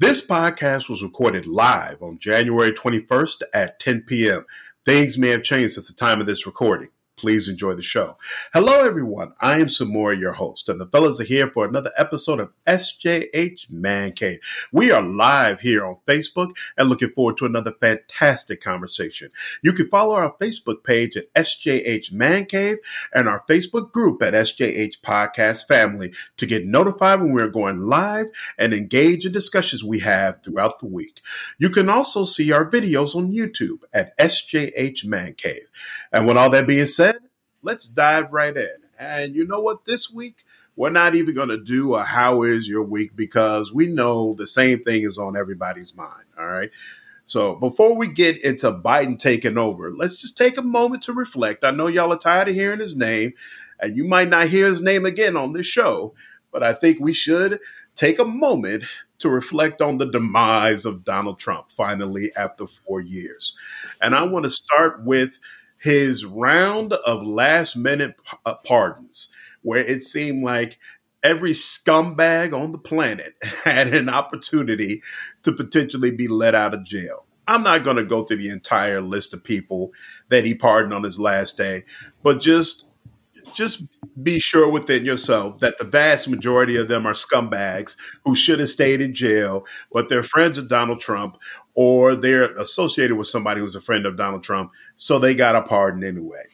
This podcast was recorded live on January 21st at 10 p.m. Things may have changed since the time of this recording. Please enjoy the show. Hello, everyone. I am Samora, your host, and the fellas are here for another episode of SJH Man Cave. We are live here on Facebook and looking forward to another fantastic conversation. You can follow our Facebook page at SJH Man Cave and our Facebook group at SJH Podcast Family to get notified when we're going live and engage in discussions we have throughout the week. You can also see our videos on YouTube at SJH Man Cave. And with all that being said, let's dive right in. And you know what? This week, we're not even going to do a how is your week because we know the same thing is on everybody's mind. All right. So before we get into Biden taking over, let's just take a moment to reflect. I know y'all are tired of hearing his name, and you might not hear his name again on this show, but I think we should take a moment to reflect on the demise of Donald Trump finally after four years. And I want to start with his round of last minute uh, pardons, where it seemed like every scumbag on the planet had an opportunity to potentially be let out of jail. I'm not going to go through the entire list of people that he pardoned on his last day, but just just be sure within yourself that the vast majority of them are scumbags who should have stayed in jail, but they're friends of Donald Trump or they're associated with somebody who's a friend of Donald Trump, so they got a pardon anyway.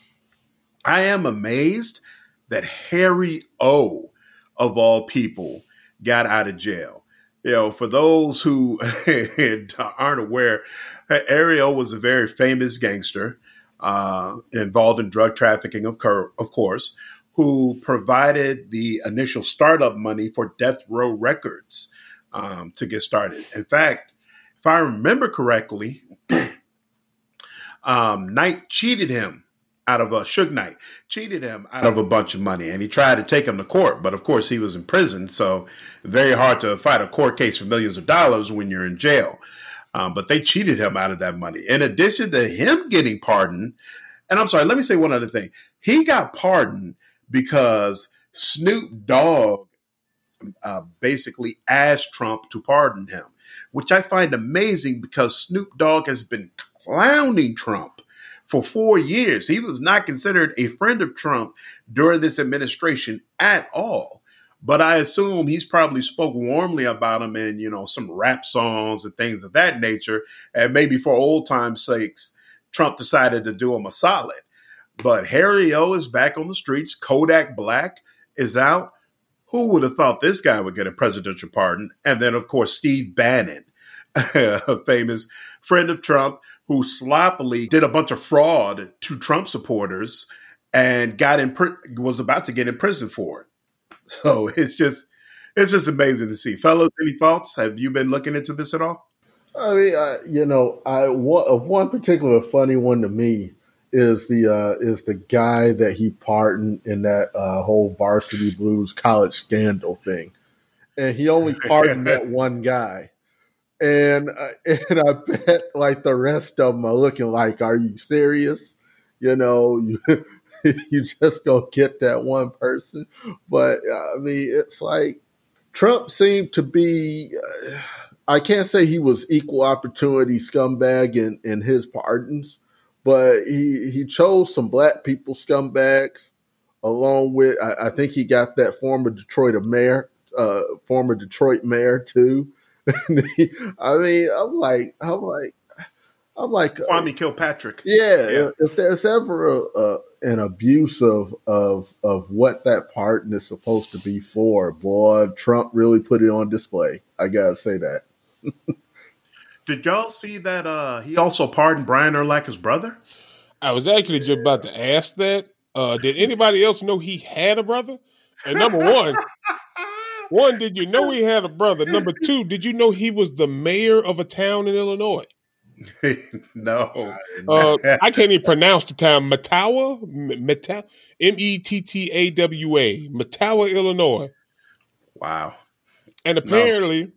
I am amazed that Harry O, of all people, got out of jail. You know, for those who aren't aware, O was a very famous gangster uh, involved in drug trafficking, of, cur- of course, who provided the initial startup money for Death Row Records um, to get started. In fact, if I remember correctly, um, Knight cheated him out of a Suge Knight cheated him out of a bunch of money, and he tried to take him to court, but of course he was in prison, so very hard to fight a court case for millions of dollars when you're in jail. Um, but they cheated him out of that money. In addition to him getting pardoned, and I'm sorry, let me say one other thing. He got pardoned because Snoop Dogg uh, basically asked Trump to pardon him which I find amazing because Snoop Dogg has been clowning Trump for four years. He was not considered a friend of Trump during this administration at all. But I assume he's probably spoke warmly about him in, you know, some rap songs and things of that nature. And maybe for old time's sakes, Trump decided to do him a solid. But Harry O is back on the streets. Kodak Black is out. Who would have thought this guy would get a presidential pardon? And then, of course, Steve Bannon, a famous friend of Trump who sloppily did a bunch of fraud to Trump supporters and got in was about to get in prison for it. So it's just it's just amazing to see. Fellows, any thoughts? Have you been looking into this at all? I mean, I, you know, I one, of one particular funny one to me is the uh, is the guy that he pardoned in that uh, whole varsity blues college scandal thing, and he only pardoned that one guy, and uh, and I bet like the rest of them are looking like, are you serious? You know, you you just go get that one person, but uh, I mean, it's like Trump seemed to be. Uh, I can't say he was equal opportunity scumbag in, in his pardons, but he he chose some black people scumbags along with I, I think he got that former Detroit mayor, uh, former Detroit mayor too. I mean, I'm like, I'm like, I'm like uh, Kwame Kilpatrick. Yeah, yeah. If, if, there's ever a, a, an abuse of of of what that pardon is supposed to be for, boy, Trump really put it on display. I gotta say that. Did y'all see that uh he also pardoned Brian Urlacher's brother? I was actually just about to ask that. Uh did anybody else know he had a brother? And number one, one, did you know he had a brother? Number two, did you know he was the mayor of a town in Illinois? no. Uh, I can't even pronounce the town. Metawa? M E T T A W A. Mettawa, Illinois. Wow. And apparently, no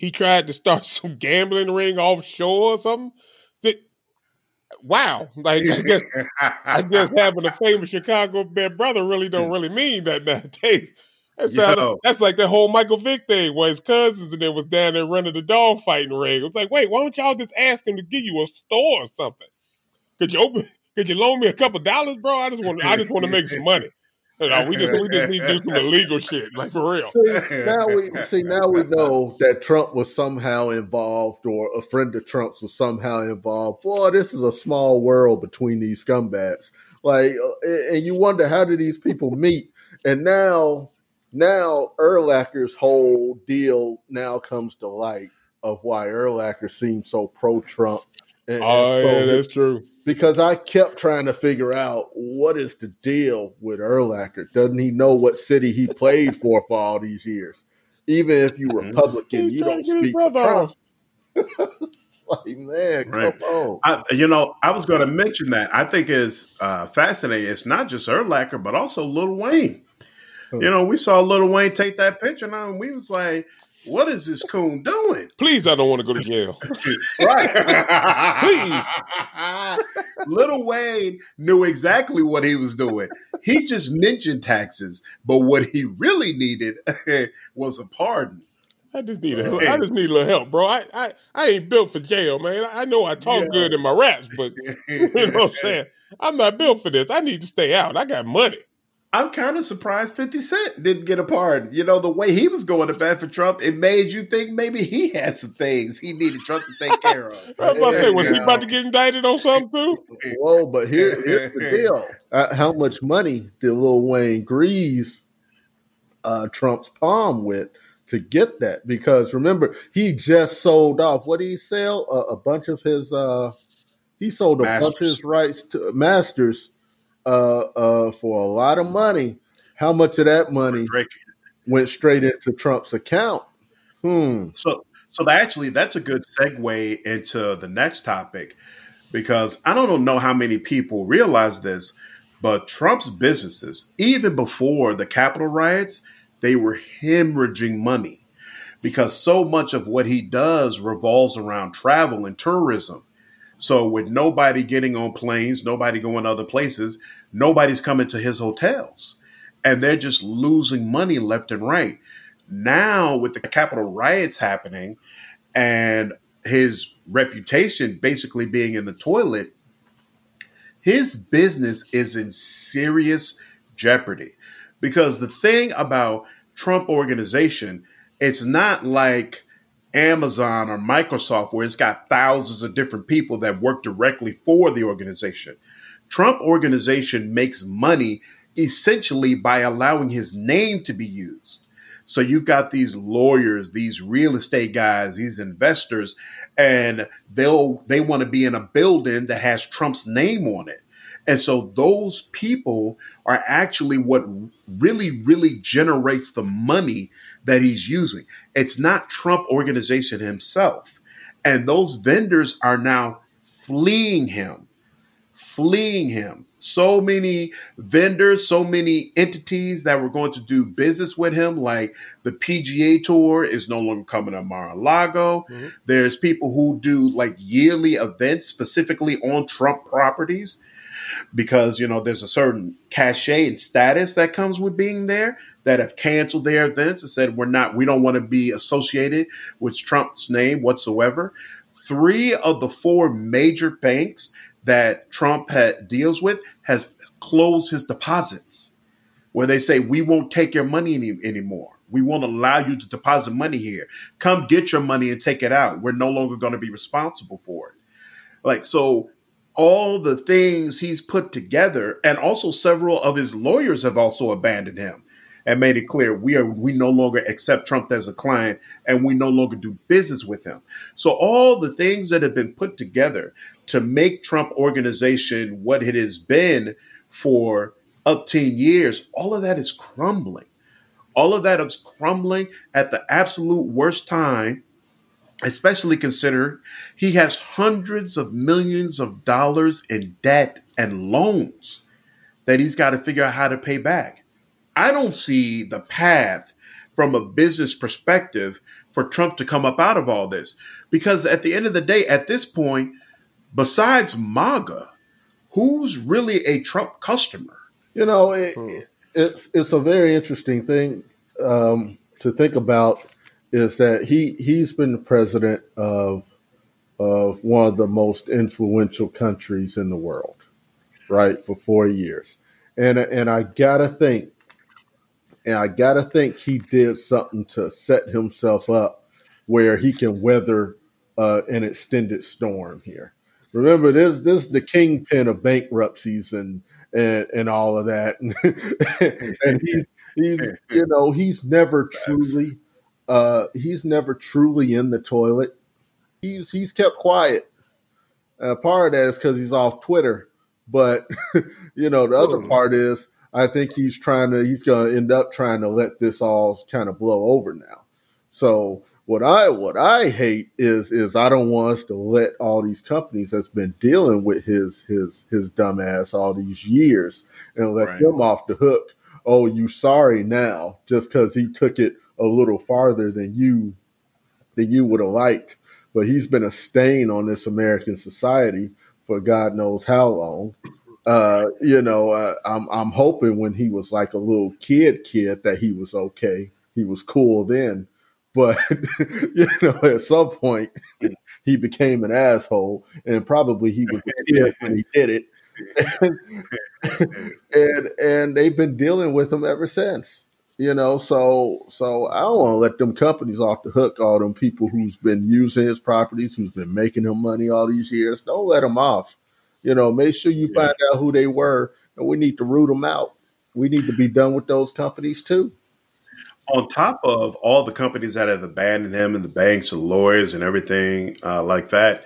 he tried to start some gambling ring offshore or something. That, wow, like I guess I guess having a famous Chicago bad brother really don't really mean that nowadays. That sounds, that's like that whole Michael Vick thing where his cousins and then was down there running the dog fighting ring. It's like, wait, why don't y'all just ask him to give you a store or something? Could you open? Could you loan me a couple dollars, bro? I just want, I just want to make some money. You know, we just we just need to do some illegal shit, like for real. See, now we see now we know that Trump was somehow involved, or a friend of Trump's was somehow involved. Boy, this is a small world between these scumbags. Like, uh, and you wonder how do these people meet? And now, now Urlacher's whole deal now comes to light of why Urlacher seems so pro Trump. Oh yeah, that's true because I kept trying to figure out what is the deal with Urlacher. Doesn't he know what city he played for for all these years? Even if you mm-hmm. Republican, He's you don't speak for Trump. like, man, right. come on. I, you know, I was going to mention that. I think is uh, fascinating. It's not just Urlacher, but also Lil Wayne. You oh. know, we saw Little Wayne take that picture, and we was like, what is this coon doing? Please, I don't want to go to jail. right. Please. Little Wayne knew exactly what he was doing. He just mentioned taxes, but what he really needed was a pardon. I just need a, oh. I just need a little help, bro. I, I, I ain't built for jail, man. I know I talk yeah. good in my raps, but you know what I'm saying? I'm not built for this. I need to stay out. I got money. I'm kind of surprised 50 Cent didn't get a pardon. You know, the way he was going to bat for Trump, it made you think maybe he had some things he needed Trump to take care of. I was about to say, was he about to get indicted on something too? Well, but here, here's the deal. Uh, how much money did Lil Wayne grease uh, Trump's palm with to get that? Because remember, he just sold off, what did he sell? a bunch of his, uh, he sold a masters. bunch of his rights to masters uh, uh, for a lot of money. How much of that money went straight into Trump's account? Hmm. So, so actually, that's a good segue into the next topic because I don't know how many people realize this, but Trump's businesses, even before the Capitol riots, they were hemorrhaging money because so much of what he does revolves around travel and tourism. So, with nobody getting on planes, nobody going to other places, nobody's coming to his hotels. And they're just losing money left and right. Now, with the Capitol riots happening and his reputation basically being in the toilet, his business is in serious jeopardy. Because the thing about Trump organization, it's not like Amazon or Microsoft, where it's got thousands of different people that work directly for the organization. Trump organization makes money essentially by allowing his name to be used. So you've got these lawyers, these real estate guys, these investors, and they'll they want to be in a building that has Trump's name on it. And so those people are actually what really, really generates the money that he's using. It's not Trump organization himself. And those vendors are now fleeing him, fleeing him. So many vendors, so many entities that were going to do business with him, like the PGA Tour is no longer coming to Mar-a-Lago. Mm-hmm. There's people who do like yearly events specifically on Trump properties because you know there's a certain cachet and status that comes with being there that have canceled their events and said we're not we don't want to be associated with Trump's name whatsoever. Three of the four major banks that Trump had, deals with has closed his deposits where they say we won't take your money any, anymore. We won't allow you to deposit money here. Come get your money and take it out. We're no longer going to be responsible for it. Like so all the things he's put together and also several of his lawyers have also abandoned him and made it clear we are we no longer accept Trump as a client and we no longer do business with him. So all the things that have been put together to make Trump organization what it has been for up 10 years, all of that is crumbling. All of that is crumbling at the absolute worst time especially consider he has hundreds of millions of dollars in debt and loans that he's got to figure out how to pay back. I don't see the path from a business perspective for Trump to come up out of all this because at the end of the day, at this point, besides MAGA, who's really a Trump customer? You know, it, hmm. it's it's a very interesting thing um, to think about is that he he's been the president of of one of the most influential countries in the world, right, for four years, and and I gotta think, and I gotta think he did something to set himself up where he can weather uh, an extended storm here. Remember, this this is the kingpin of bankruptcies and and, and all of that, and he's he's you know he's never truly uh, he's never truly in the toilet. He's he's kept quiet. Uh, part of that is because he's off Twitter, but you know the other part is I think he's trying to he's going to end up trying to let this all kind of blow over now. So what I what I hate is is I don't want us to let all these companies that's been dealing with his his his dumbass all these years and let right. them off the hook. Oh, you sorry now just because he took it a little farther than you than you would have liked. But he's been a stain on this American society for God knows how long. Uh, you know, uh, I'm I'm hoping when he was like a little kid kid that he was okay. He was cool then but you know, at some point he became an asshole, and probably he was a kid when he did it. And, and and they've been dealing with him ever since. You know, so so I don't want to let them companies off the hook. All them people who's been using his properties, who's been making him money all these years. Don't let them off. You know, make sure you yeah. find out who they were, and we need to root them out. We need to be done with those companies too on top of all the companies that have abandoned him and the banks and lawyers and everything uh, like that,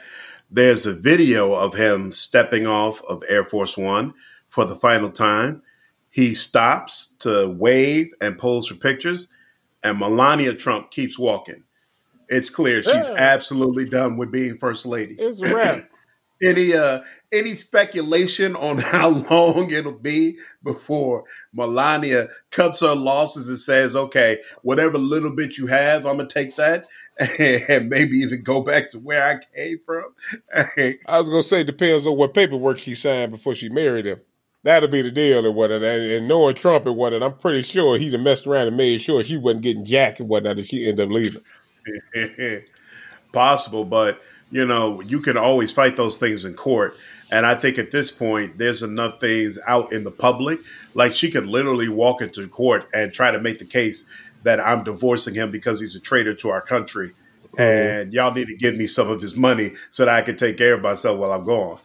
there's a video of him stepping off of Air Force One for the final time. He stops to wave and pose for pictures, and Melania Trump keeps walking. It's clear she's yeah. absolutely done with being first lady. It's a wrap. any uh any speculation on how long it'll be before Melania cuts her losses and says, "Okay, whatever little bit you have, I'm gonna take that." And maybe even go back to where I came from. I was gonna say depends on what paperwork she signed before she married him. That'll be the deal and whatnot. And knowing Trump and whatnot, I'm pretty sure he'd have messed around and made sure she wasn't getting jacked and whatnot, and she ended up leaving. Possible, but you know, you can always fight those things in court. And I think at this point, there's enough things out in the public. Like she could literally walk into court and try to make the case that I'm divorcing him because he's a traitor to our country. Mm-hmm. And y'all need to give me some of his money so that I can take care of myself while I'm gone.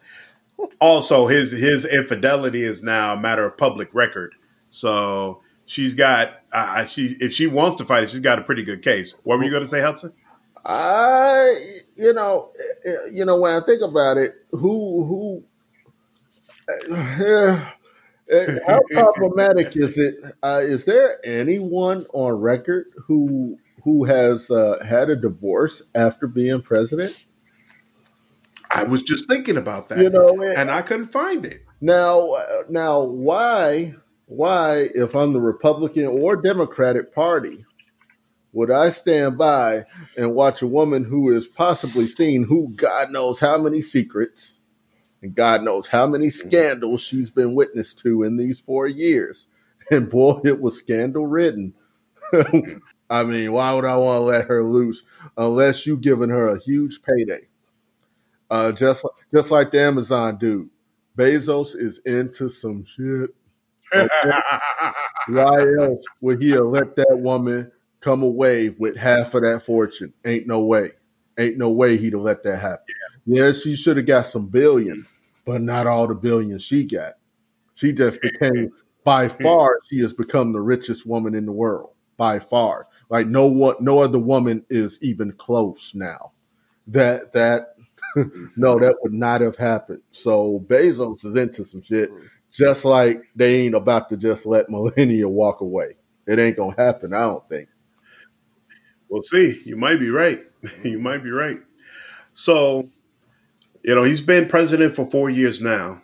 Also, his his infidelity is now a matter of public record. So she's got uh, she if she wants to fight it, she's got a pretty good case. What were you going to say, Hudson? I, you know, you know, when I think about it, who, who, uh, how problematic is it? Uh, is there anyone on record who who has uh, had a divorce after being president? I was just thinking about that, you know, and I couldn't find it. Now, now, why, why, if I'm the Republican or Democratic Party, would I stand by and watch a woman who is possibly seen who God knows how many secrets and God knows how many mm-hmm. scandals she's been witness to in these four years? And boy, it was scandal ridden. I mean, why would I want to let her loose unless you giving her a huge payday? Uh, just just like the Amazon dude, Bezos is into some shit. Why else would he let that woman come away with half of that fortune. Ain't no way. Ain't no way he'd have let that happen. Yeah. Yes, she should have got some billions, but not all the billions she got. She just became by far she has become the richest woman in the world by far. Like no one, no other woman is even close now. That that no, that would not have happened. So Bezos is into some shit, mm. just like they ain't about to just let Melania walk away. It ain't gonna happen. I don't think. We'll see. You might be right. you might be right. So, you know, he's been president for four years now.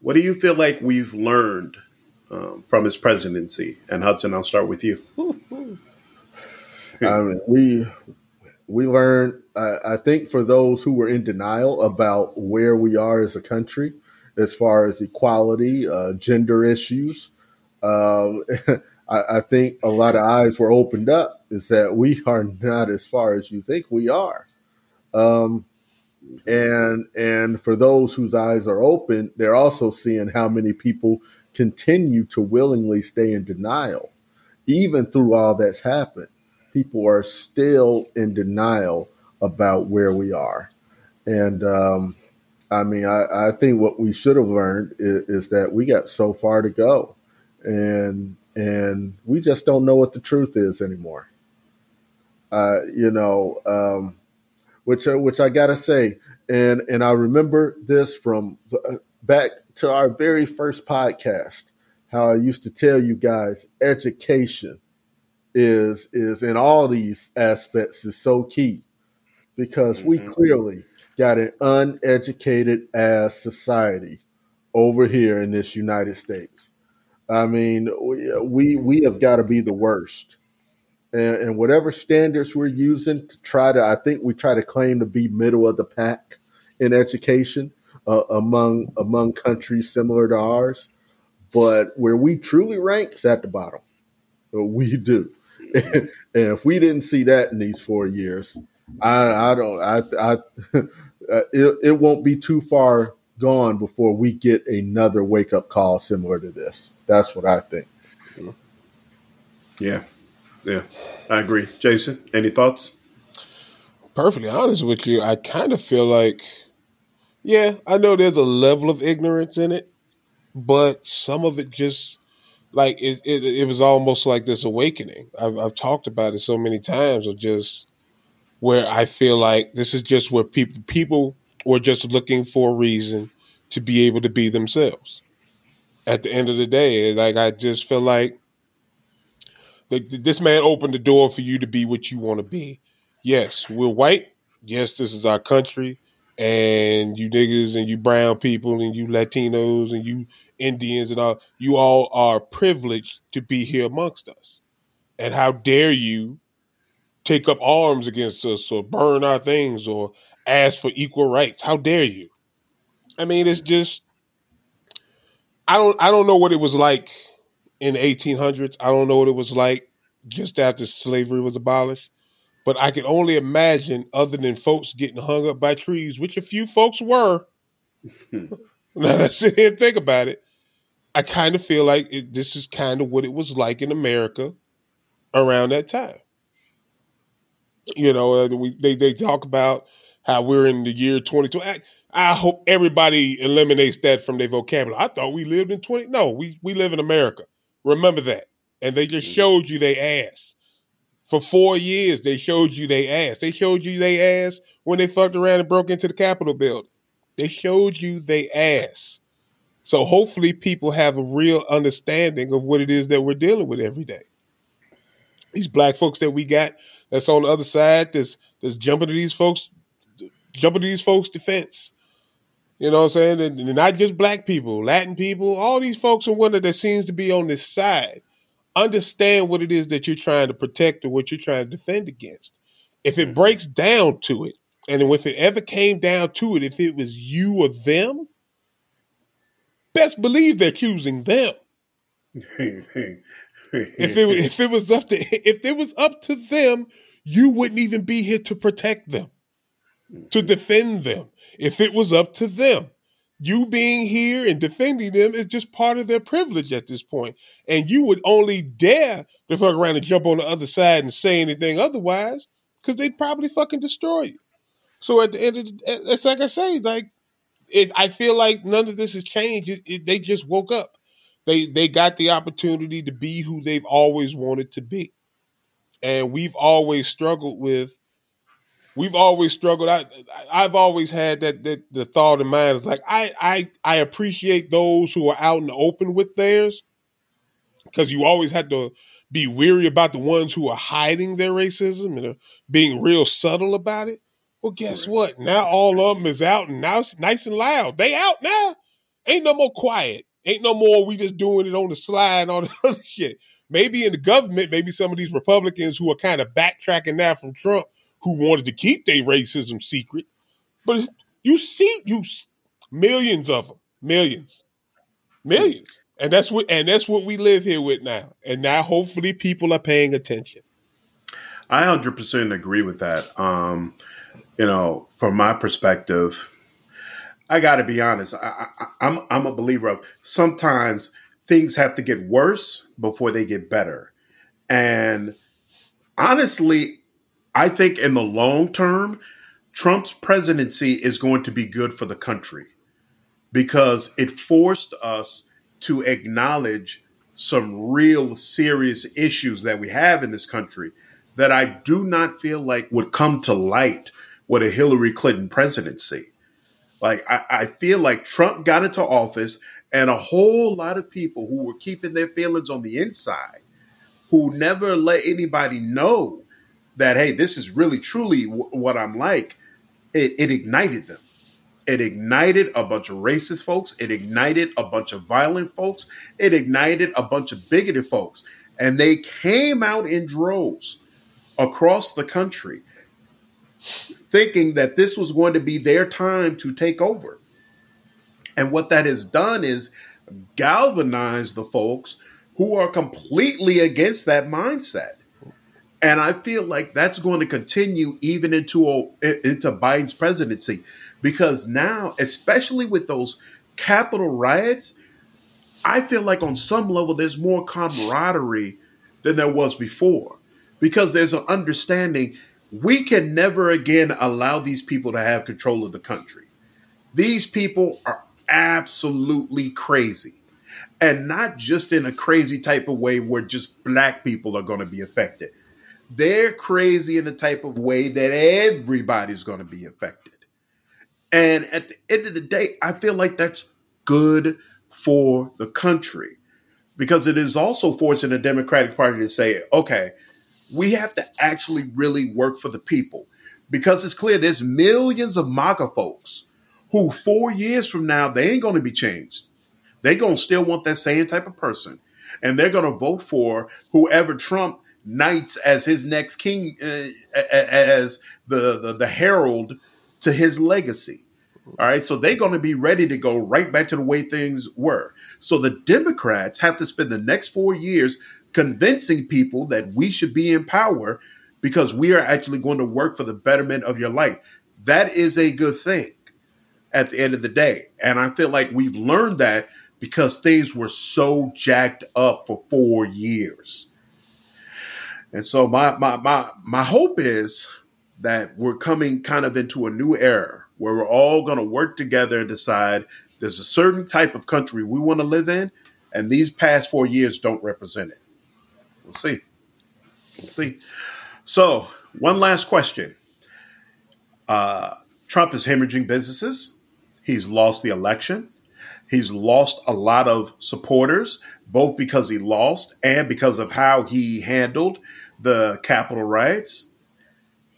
What do you feel like we've learned um, from his presidency? And Hudson, I'll start with you. We we learned. Uh, I think for those who were in denial about where we are as a country, as far as equality, uh, gender issues, um, I, I, think a lot of eyes were opened up is that we are not as far as you think we are. Um, and and for those whose eyes are open, they're also seeing how many people continue to willingly stay in denial, even through all that's happened. People are still in denial about where we are, and um, I mean, I, I, think what we should have learned is, is that we got so far to go, and and we just don't know what the truth is anymore. Uh, you know, um, which uh, which I gotta say, and and I remember this from uh, back to our very first podcast, how I used to tell you guys, education is is in all these aspects is so key because mm-hmm. we clearly got an uneducated ass society over here in this United States. I mean, we we have got to be the worst, and, and, whatever standards we're using to try to, I think we try to claim to be middle of the pack in education uh, among among countries similar to ours, but where we truly rank is at the bottom. Uh, we do, and if we didn't see that in these four years, I I don't I I uh, it, it won't be too far gone before we get another wake up call similar to this. That's what I think. Yeah, yeah, I agree. Jason, any thoughts? Perfectly honest with you, I kind of feel like, yeah, I know there's a level of ignorance in it, but some of it just like it, it, it was almost like this awakening. I've, I've talked about it so many times of just where I feel like this is just where people people were just looking for a reason to be able to be themselves. At the end of the day, like I just feel like this man opened the door for you to be what you want to be. Yes, we're white. Yes, this is our country. And you niggas and you brown people and you Latinos and you Indians and all, you all are privileged to be here amongst us. And how dare you take up arms against us or burn our things or ask for equal rights. How dare you? I mean, it's just I don't I don't know what it was like in the 1800s. I don't know what it was like just after slavery was abolished. But I can only imagine, other than folks getting hung up by trees, which a few folks were. now I sit here and think about it. I kind of feel like it, this is kind of what it was like in America around that time. You know, uh, we, they they talk about how we're in the year 2020. I, I hope everybody eliminates that from their vocabulary. I thought we lived in 20. No, we we live in America. Remember that. And they just mm-hmm. showed you they ass. For four years, they showed you they ass. They showed you they ass when they fucked around and broke into the Capitol building. They showed you they ass. So hopefully people have a real understanding of what it is that we're dealing with every day. These black folks that we got that's on the other side that's that's jumping to these folks jumping to these folks' defense. You know what I'm saying? And, not just black people, Latin people, all these folks in wonder that seems to be on this side. Understand what it is that you're trying to protect or what you're trying to defend against. If it mm-hmm. breaks down to it, and if it ever came down to it, if it was you or them, best believe they're choosing them. if it if it was up to if it was up to them, you wouldn't even be here to protect them, to defend them. If it was up to them, you being here and defending them is just part of their privilege at this point. And you would only dare to fuck around and jump on the other side and say anything otherwise, because they'd probably fucking destroy you. So at the end of the, it's like I say, like it, I feel like none of this has changed. It, it, they just woke up. They they got the opportunity to be who they've always wanted to be, and we've always struggled with. We've always struggled. I I've always had that that the thought in mind is like I I I appreciate those who are out in the open with theirs, because you always had to be weary about the ones who are hiding their racism and are being real subtle about it. Well, guess what? Now all of them is out and now it's nice and loud. They out now. Ain't no more quiet. Ain't no more we just doing it on the slide and all the other shit. Maybe in the government, maybe some of these Republicans who are kind of backtracking now from Trump, who wanted to keep their racism secret. But you see, you millions of them, millions, millions. And that's what and that's what we live here with now. And now hopefully people are paying attention. I 100% agree with that. Um, you know, from my perspective, I got to be honest. I, I, I'm I'm a believer of sometimes things have to get worse before they get better, and honestly, I think in the long term, Trump's presidency is going to be good for the country because it forced us to acknowledge some real serious issues that we have in this country that I do not feel like would come to light with a Hillary Clinton presidency. Like, I, I, feel like Trump got into office and a whole lot of people who were keeping their feelings on the inside, who never let anybody know that, hey, this is really truly w- what I'm like, it, it ignited them. It ignited a bunch of racist folks. It ignited a bunch of violent folks. It ignited a bunch of bigoted folks. And they came out in droves across the country thinking that this was going to be their time to take over. And what that has done is galvanize the folks who are completely against that mindset. And I feel like that's going to continue even into into Biden's presidency because now, especially with those Capitol riots, I feel like on some level there's more camaraderie than there was before because there's an understanding we can never again allow these people to have control of the country. These people are absolutely crazy. And not just in a crazy type of way where just black people are going to be affected. They're crazy in the type of way that everybody's going to be affected. And at the end of the day, I feel like that's good for the country because it is also forcing the Democratic Party to say, okay, we have to actually really work for the people because it's clear there's millions of MAGA folks who four years from now, they ain't going to be changed. They're going to still want that same type of person. And they're going to vote for whoever Trump knights as his next king, uh, as the, the, the herald to his legacy. All right. So they're going to be ready to go right back to the way things were. So the Democrats have to spend the next four years convincing people that we should be in power because we are actually going to work for the betterment of your life. That is a good thing at the end of the day. And I feel like we've learned that because things were so jacked up for four years. And so my my my my hope is that we're coming kind of into a new era where we're all going to work together and decide there's a certain type of country we want to live in, and these past four years don't represent it. We'll see. We'll see. So, one last question. Uh, Trump is hemorrhaging businesses. He's lost the election. He's lost a lot of supporters, both because he lost and because of how he handled the Capitol riots.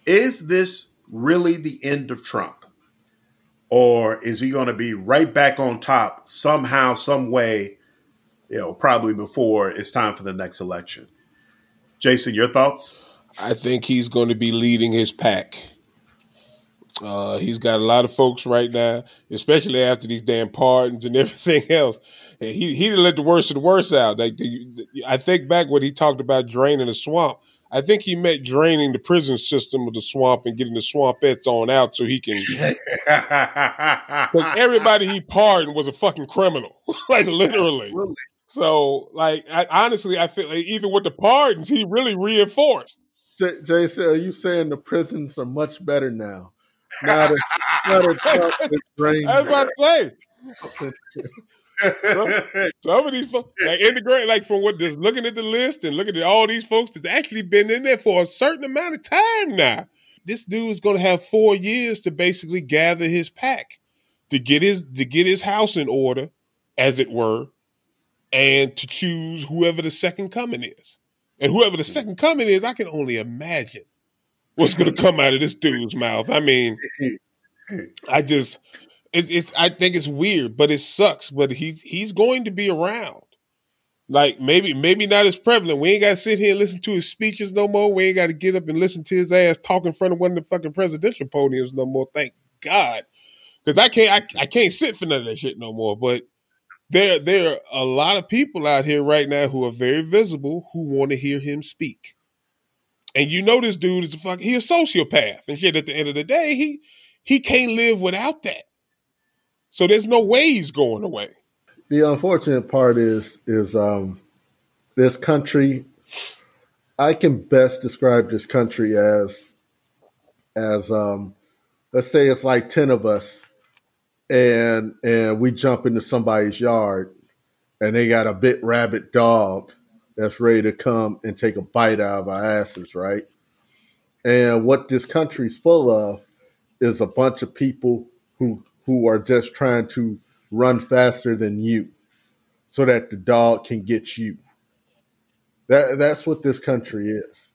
Is this really the end of Trump? Or is he going to be right back on top somehow, some way, you know, probably before it's time for the next election? Jason, your thoughts? I think he's going to be leading his pack. Uh, he's got a lot of folks right now, especially after these damn pardons and everything else. And he he didn't let the worst of the worst out. Like the, I think back when he talked about draining the swamp. I think he meant draining the prison system of the swamp and getting the swampettes on out so he can. Because everybody he pardoned was a fucking criminal, like literally. Absolutely. So, like, I, honestly, I feel like even with the pardons, he really reinforced. J- Jason, are you saying the prisons are much better now? Not a, not a I was about to say. some, some, of these folks, like integrate, like from what just looking at the list and looking at all these folks that's actually been in there for a certain amount of time now. This dude is going to have four years to basically gather his pack to get his to get his house in order, as it were, and to choose whoever the second coming is. And whoever the hmm. second coming is, I can only imagine what's going to come out of this dude's mouth. I mean, I just, it's, it's, I think it's weird, but it sucks. But he's he's going to be around. Like maybe maybe not as prevalent. We ain't got to sit here and listen to his speeches no more. We ain't got to get up and listen to his ass talk in front of one of the fucking presidential podiums no more. Thank God, because I can't I, I can't sit for none of that shit no more. But there there are a lot of people out here right now who are very visible who want to hear him speak. And you know this dude is a fuck he a sociopath and shit at the end of the day, he he can't live without that. So there's no way he's going away. The unfortunate part is is um this country I can best describe this country as as um let's say it's like 10 of us and and we jump into somebody's yard and they got a bit rabbit dog that's ready to come and take a bite out of our asses, right? And what this country's full of is a bunch of people who who are just trying to run faster than you so that the dog can get you. That that's what this country is.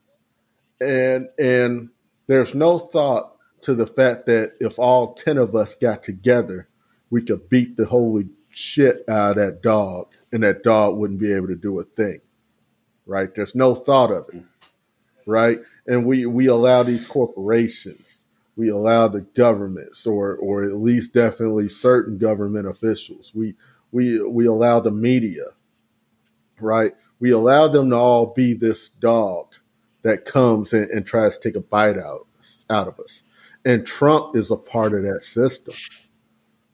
And and there's no thought to the fact that if all 10 of us got together, we could beat the holy shit out of that dog and that dog wouldn't be able to do a thing. Right? There's no thought of it. Right? And we we allow these corporations, we allow the governments or or at least definitely certain government officials. We we we allow the media, right? We allow them to all be this dog that comes and, and tries to take a bite out out of us. And Trump is a part of that system.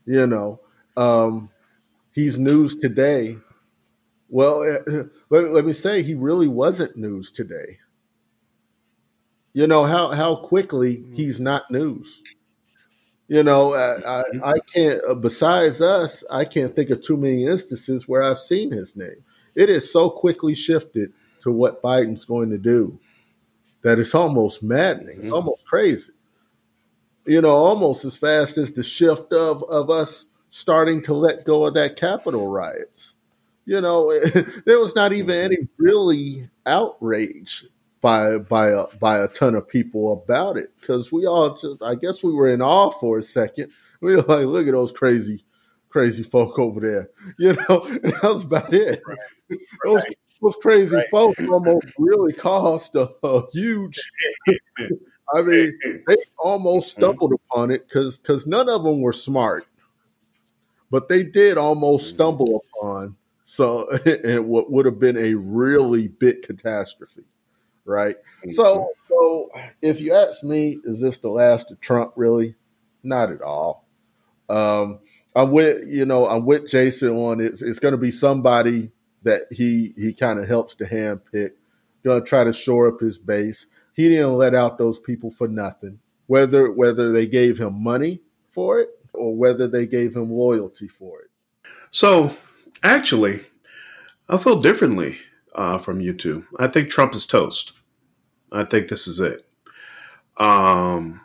You know, um, he's news today. Well, let, let me say he really wasn't news today. You know how how quickly he's not news. You know, I, I, I can't. Uh, besides us, I can't think of too many instances where I've seen his name. It is so quickly shifted to what Biden's going to do that it's almost maddening. It's mm-hmm. almost crazy. You know, almost as fast as the shift of of us starting to let go of that Capitol riots. You know, there was not even any really outrage by by a, by a ton of people about it because we all just I guess we were in awe for a second. We were like, look at those crazy crazy folk over there. You know, that was about it. Right. Those, right. those crazy right. folks almost really caused a, a huge. I mean, they almost stumbled upon it because because none of them were smart, but they did almost mm-hmm. stumble upon so and what would have been a really big catastrophe, right? So mm-hmm. so if you ask me, is this the last of Trump? Really, not at all. Um, I'm with you know I'm with Jason on it's it's going to be somebody that he he kind of helps to handpick. Going to try to shore up his base. He didn't let out those people for nothing. Whether whether they gave him money for it or whether they gave him loyalty for it. So, actually, I feel differently uh, from you two. I think Trump is toast. I think this is it. Um,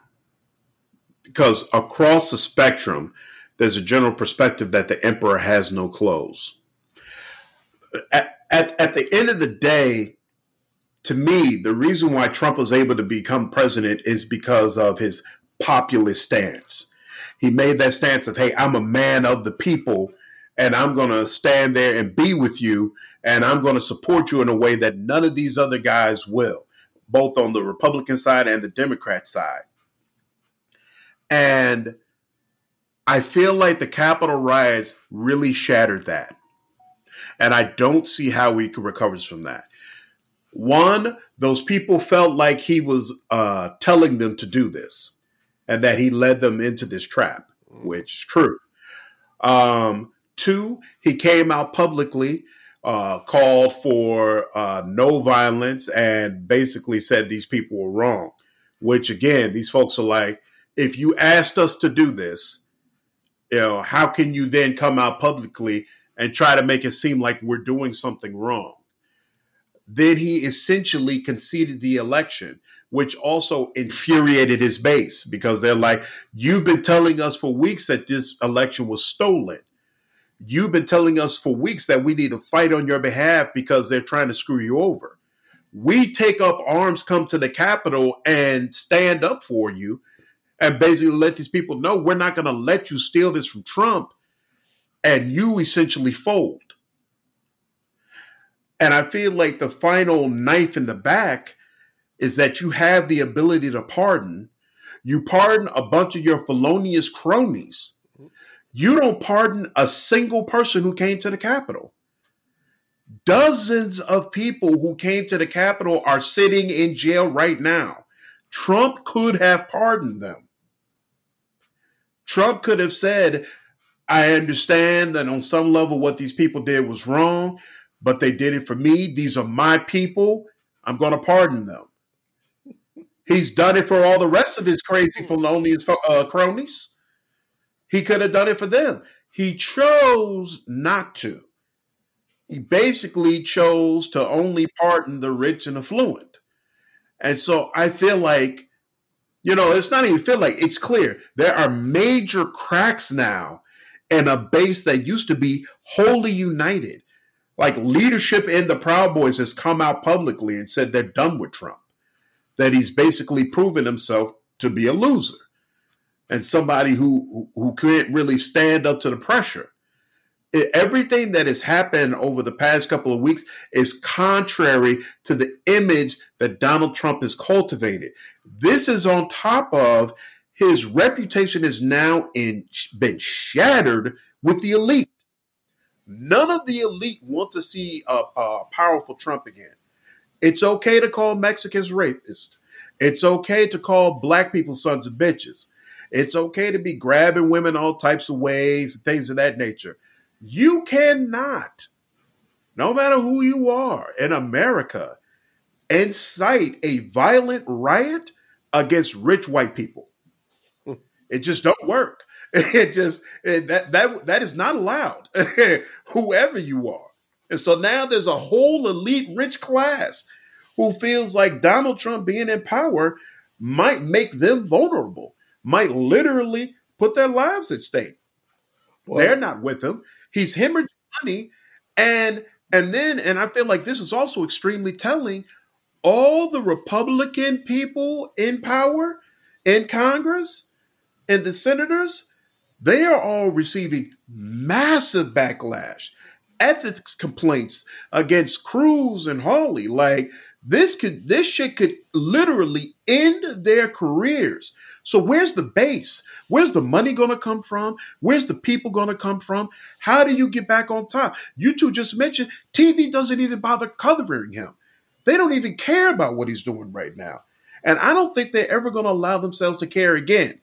because across the spectrum, there's a general perspective that the emperor has no clothes. At, at, at the end of the day, to me, the reason why Trump was able to become president is because of his populist stance. He made that stance of, hey, I'm a man of the people, and I'm going to stand there and be with you, and I'm going to support you in a way that none of these other guys will, both on the Republican side and the Democrat side. And I feel like the Capitol riots really shattered that. And I don't see how we he recovers from that. One, those people felt like he was uh, telling them to do this and that he led them into this trap, which is true. Um, two, he came out publicly, uh, called for uh, no violence, and basically said these people were wrong. Which, again, these folks are like, if you asked us to do this, you know, how can you then come out publicly and try to make it seem like we're doing something wrong? Then he essentially conceded the election, which also infuriated his base because they're like, You've been telling us for weeks that this election was stolen. You've been telling us for weeks that we need to fight on your behalf because they're trying to screw you over. We take up arms, come to the Capitol, and stand up for you and basically let these people know we're not going to let you steal this from Trump and you essentially fold. And I feel like the final knife in the back is that you have the ability to pardon. You pardon a bunch of your felonious cronies. You don't pardon a single person who came to the Capitol. Dozens of people who came to the Capitol are sitting in jail right now. Trump could have pardoned them. Trump could have said, I understand that on some level what these people did was wrong, but they did it for me. These are my people. I'm going to pardon them. He's done it for all the rest of his crazy felonious uh, cronies. He could have done it for them. He chose not to. He basically chose to only pardon the rich and affluent. And so I feel like, you know, it's not even feel like it's clear. There are major cracks now in a base that used to be wholly united. Like leadership in the Proud Boys has come out publicly and said they're done with Trump that he's basically proven himself to be a loser and somebody who who can't really stand up to the pressure. It, everything that has happened over the past couple of weeks is contrary to the image that Donald Trump has cultivated. This is on top of his reputation is now in been shattered with the elite. None of the elite want to see a, a powerful Trump again. It's okay to call Mexicans rapists. It's okay to call black people sons of bitches. It's okay to be grabbing women all types of ways things of that nature. You cannot, no matter who you are in America, incite a violent riot against rich white people. It just don't work. It just it, that that that is not allowed. Whoever you are. And so now there's a whole elite rich class who feels like Donald Trump being in power might make them vulnerable, might literally put their lives at stake. Well, They're not with him. He's hemorrhaging money. And and then, and I feel like this is also extremely telling, all the Republican people in power in Congress and the senators, they are all receiving massive backlash ethics complaints against Cruz and Hawley. Like this could this shit could literally end their careers. So where's the base? Where's the money going to come from? Where's the people going to come from? How do you get back on top? You two just mentioned TV doesn't even bother covering him. They don't even care about what he's doing right now. And I don't think they're ever going to allow themselves to care again.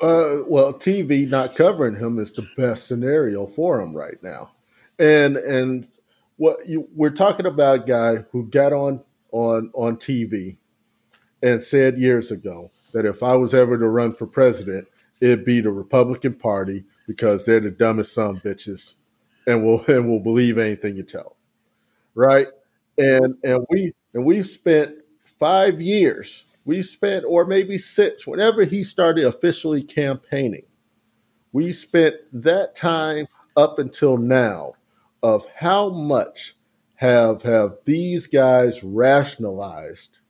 Uh, well, TV not covering him is the best scenario for him right now. And and what you, we're talking about a guy who got on on on TV and said years ago that if I was ever to run for president, it'd be the Republican Party because they're the dumbest son bitches and will and will believe anything you tell. Right? And and we and we spent five years, we spent or maybe six, whenever he started officially campaigning, we spent that time up until now of how much have have these guys rationalized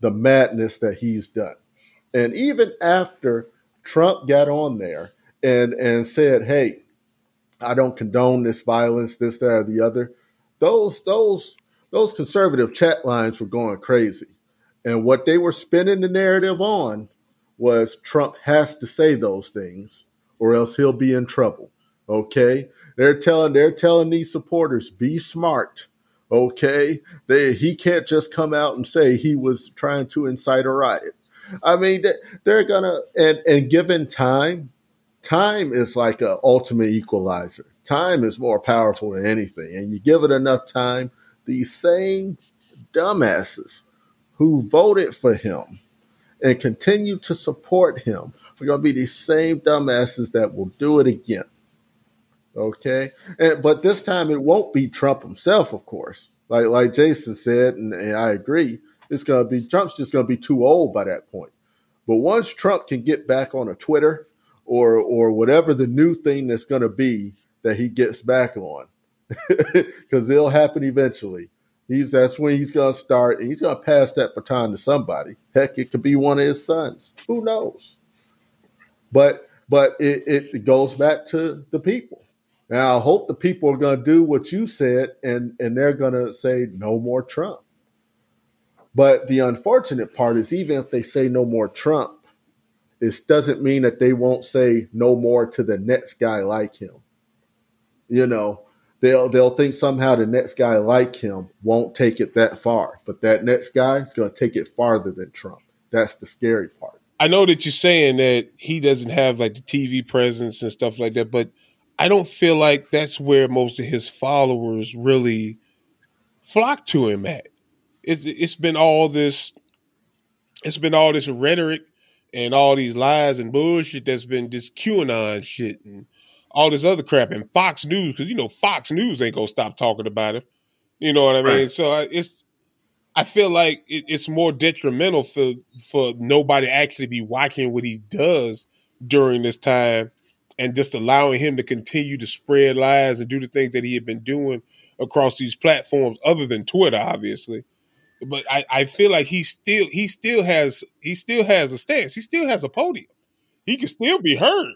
the madness that he's done. And even after Trump got on there and and said, "Hey, I don't condone this violence, this, that, or the other," those those those conservative chat lines were going crazy. And what they were spinning the narrative on was Trump has to say those things or else he'll be in trouble. Okay? They're telling they're telling these supporters, be smart Okay, they, he can't just come out and say he was trying to incite a riot. I mean, they're gonna and and given time, time is like an ultimate equalizer. Time is more powerful than anything, and you give it enough time, these same dumbasses who voted for him and continue to support him are going to be these same dumbasses that will do it again. Okay, and, but this time it won't be Trump himself, of course. Like like Jason said, and, and I agree, it's going to be Trump's just going to be too old by that point. But once Trump can get back on a Twitter or or whatever the new thing that's going to be that he gets back on, because it'll happen eventually. He's that's when he's going to start, and he's going to pass that baton to somebody. Heck, it could be one of his sons. Who knows? But but it, it goes back to the people. Now, I hope the people are going to do what you said and, and they're going to say no more Trump. But the unfortunate part is, even if they say no more Trump, it doesn't mean that they won't say no more to the next guy like him. You know, they'll they'll think somehow the next guy like him won't take it that far, but that next guy is going to take it farther than Trump. That's the scary part. I know that you're saying that he doesn't have like the TV presence and stuff like that, but I don't feel like that's where most of his followers really flock to him at. It's it's been all this it's been all this rhetoric and all these lies and bullshit that's been this QAnon shit and all this other crap and Fox News because you know Fox News ain't gonna stop talking about him. You know what I mean? Right. So it's I feel like it, it's more detrimental for for nobody actually be watching what he does during this time and just allowing him to continue to spread lies and do the things that he had been doing across these platforms other than Twitter, obviously. But I, I feel like he still he still has he still has a stance. He still has a podium. He can still be heard.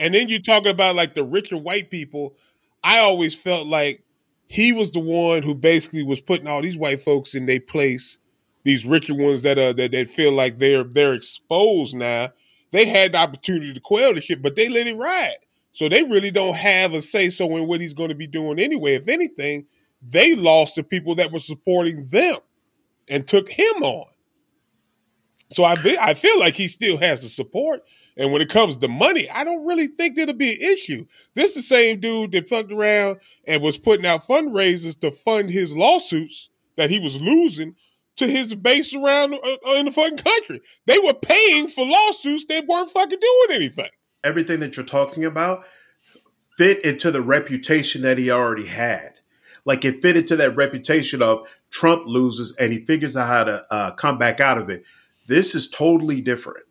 And then you're talking about like the richer white people. I always felt like he was the one who basically was putting all these white folks in their place, these richer ones that uh that, that feel like they're they're exposed now. They had the opportunity to quell the shit, but they let it ride. So they really don't have a say so in what he's going to be doing anyway. If anything, they lost the people that were supporting them and took him on. So I be, I feel like he still has the support. And when it comes to money, I don't really think that'll be an issue. This the same dude that fucked around and was putting out fundraisers to fund his lawsuits that he was losing to his base around uh, uh, in the fucking country. They were paying for lawsuits that weren't fucking doing anything. Everything that you're talking about fit into the reputation that he already had. Like it fit into that reputation of Trump loses and he figures out how to uh, come back out of it. This is totally different.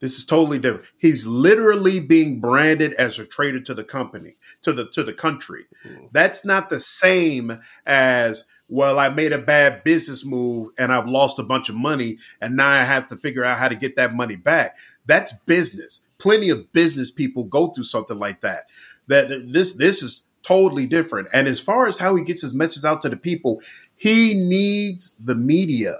This is totally different. He's literally being branded as a traitor to the company, to the to the country. Mm-hmm. That's not the same as well, I made a bad business move and I've lost a bunch of money and now I have to figure out how to get that money back. That's business. Plenty of business people go through something like that. That this this is totally different. And as far as how he gets his message out to the people, he needs the media.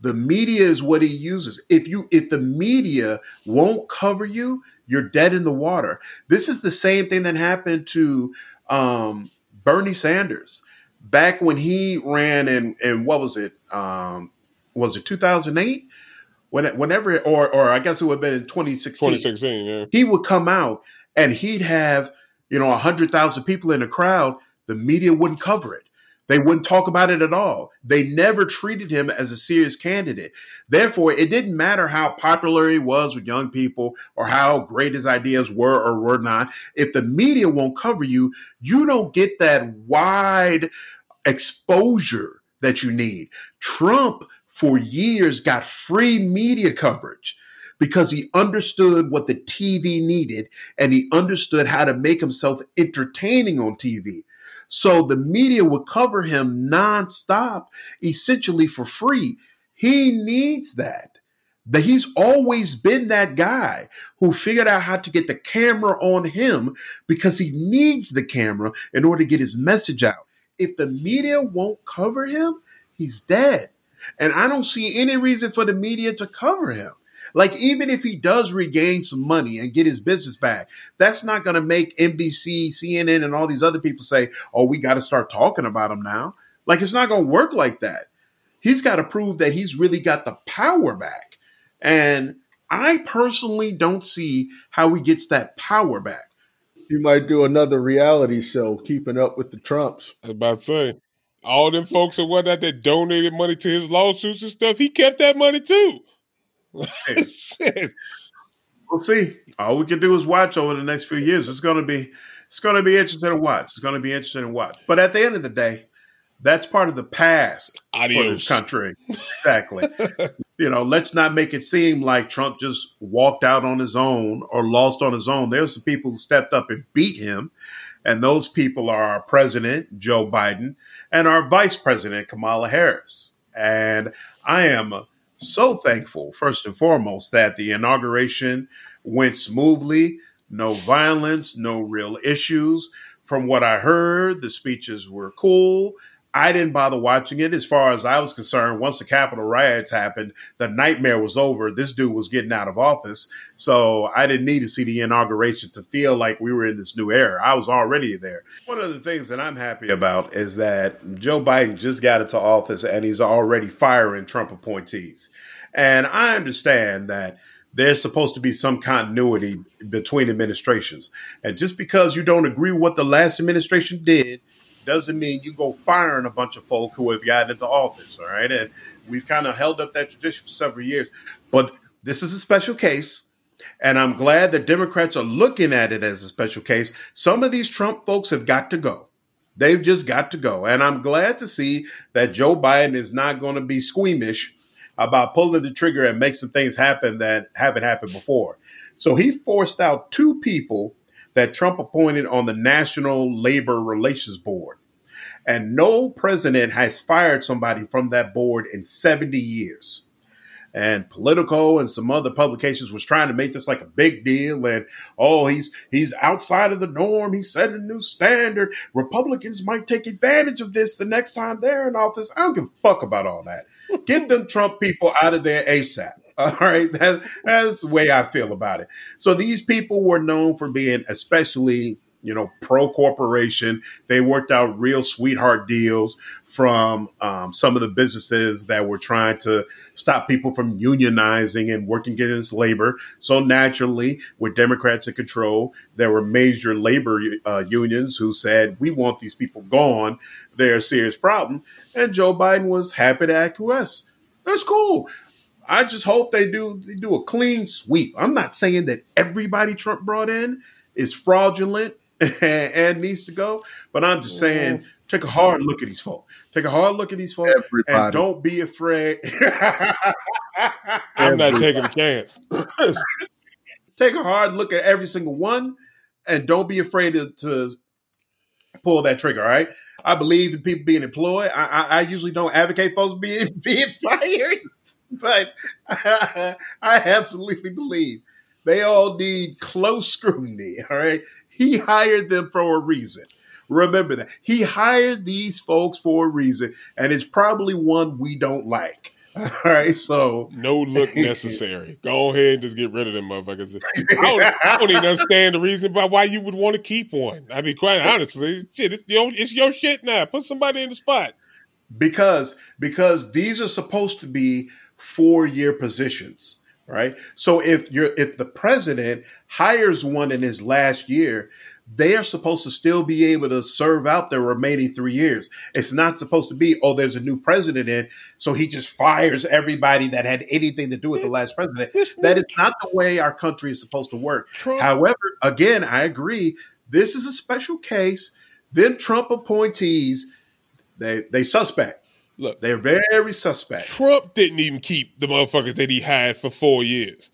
The media is what he uses. If you if the media won't cover you, you're dead in the water. This is the same thing that happened to um, Bernie Sanders back when he ran in and what was it? Um, was it 2008? When whenever or or I guess it would have been in 2016. 2016, yeah. He would come out and he'd have you know, 100,000 people in a crowd, the media wouldn't cover it. They wouldn't talk about it at all. They never treated him as a serious candidate. Therefore, it didn't matter how popular he was with young people or how great his ideas were or were not. If the media won't cover you, you don't get that wide exposure that you need. Trump, for years, got free media coverage because he understood what the TV needed and he understood how to make himself entertaining on TV. So the media would cover him nonstop, essentially for free. He needs that. That he's always been that guy who figured out how to get the camera on him because he needs the camera in order to get his message out. If the media won't cover him, he's dead. And I don't see any reason for the media to cover him. Like, even if he does regain some money and get his business back, that's not going to make NBC, CNN, and all these other people say, oh, we got to start talking about him now. Like, it's not going to work like that. He's got to prove that he's really got the power back. And I personally don't see how he gets that power back. You might do another reality show, keeping up with the Trumps. I was about to say, all them folks and whatnot that donated money to his lawsuits and stuff, he kept that money too. Shit. We'll see. All we can do is watch over the next few years. It's gonna be it's gonna be interesting to watch. It's gonna be interesting to watch. But at the end of the day, that's part of the past Adios. for this country. Exactly. you know, let's not make it seem like Trump just walked out on his own or lost on his own. There's some people who stepped up and beat him. And those people are our president, Joe Biden, and our vice president, Kamala Harris. And I am so thankful, first and foremost, that the inauguration went smoothly, no violence, no real issues. From what I heard, the speeches were cool. I didn't bother watching it as far as I was concerned. Once the Capitol riots happened, the nightmare was over. This dude was getting out of office. So I didn't need to see the inauguration to feel like we were in this new era. I was already there. One of the things that I'm happy about is that Joe Biden just got into office and he's already firing Trump appointees. And I understand that there's supposed to be some continuity between administrations. And just because you don't agree with what the last administration did doesn't mean you go firing a bunch of folk who have gotten into office. All right. And we've kind of held up that tradition for several years. But this is a special case. And I'm glad that Democrats are looking at it as a special case. Some of these Trump folks have got to go. They've just got to go. And I'm glad to see that Joe Biden is not going to be squeamish about pulling the trigger and make some things happen that haven't happened before. So he forced out two people that Trump appointed on the National Labor Relations Board. And no president has fired somebody from that board in 70 years. And Politico and some other publications was trying to make this like a big deal. And oh, he's he's outside of the norm. He's setting a new standard. Republicans might take advantage of this the next time they're in office. I don't give a fuck about all that. Get them Trump people out of there ASAP. All right, that, that's the way I feel about it. So these people were known for being especially, you know, pro corporation. They worked out real sweetheart deals from um, some of the businesses that were trying to stop people from unionizing and working against labor. So naturally, with Democrats in control, there were major labor uh, unions who said, "We want these people gone. They're a serious problem." And Joe Biden was happy to acquiesce. That's cool. I just hope they do they do a clean sweep. I'm not saying that everybody Trump brought in is fraudulent and, needs to go, but I'm just saying take a hard look at these folks. Take a hard look at these folks everybody. and don't be afraid. I'm not taking a chance. take a hard look at every single one and don't be afraid to, to pull that trigger. All right. I believe in people being employed. I, I, I usually don't advocate folks being being fired but I, I absolutely believe they all need close scrutiny. All right. He hired them for a reason. Remember that. He hired these folks for a reason, and it's probably one we don't like. All right, so no look necessary. Go ahead and just get rid of them motherfuckers. I don't, I don't even understand the reason by why you would want to keep one. I mean, quite honestly, shit, it's your, it's your shit now. Put somebody in the spot. Because because these are supposed to be four year positions right so if you're if the president hires one in his last year they are supposed to still be able to serve out their remaining three years. It's not supposed to be, oh, there's a new president in, so he just fires everybody that had anything to do with the last president. That is not the way our country is supposed to work. Trump. However, again, I agree. This is a special case. Then Trump appointees, they they suspect. Look, they're very suspect. Trump didn't even keep the motherfuckers that he had for four years.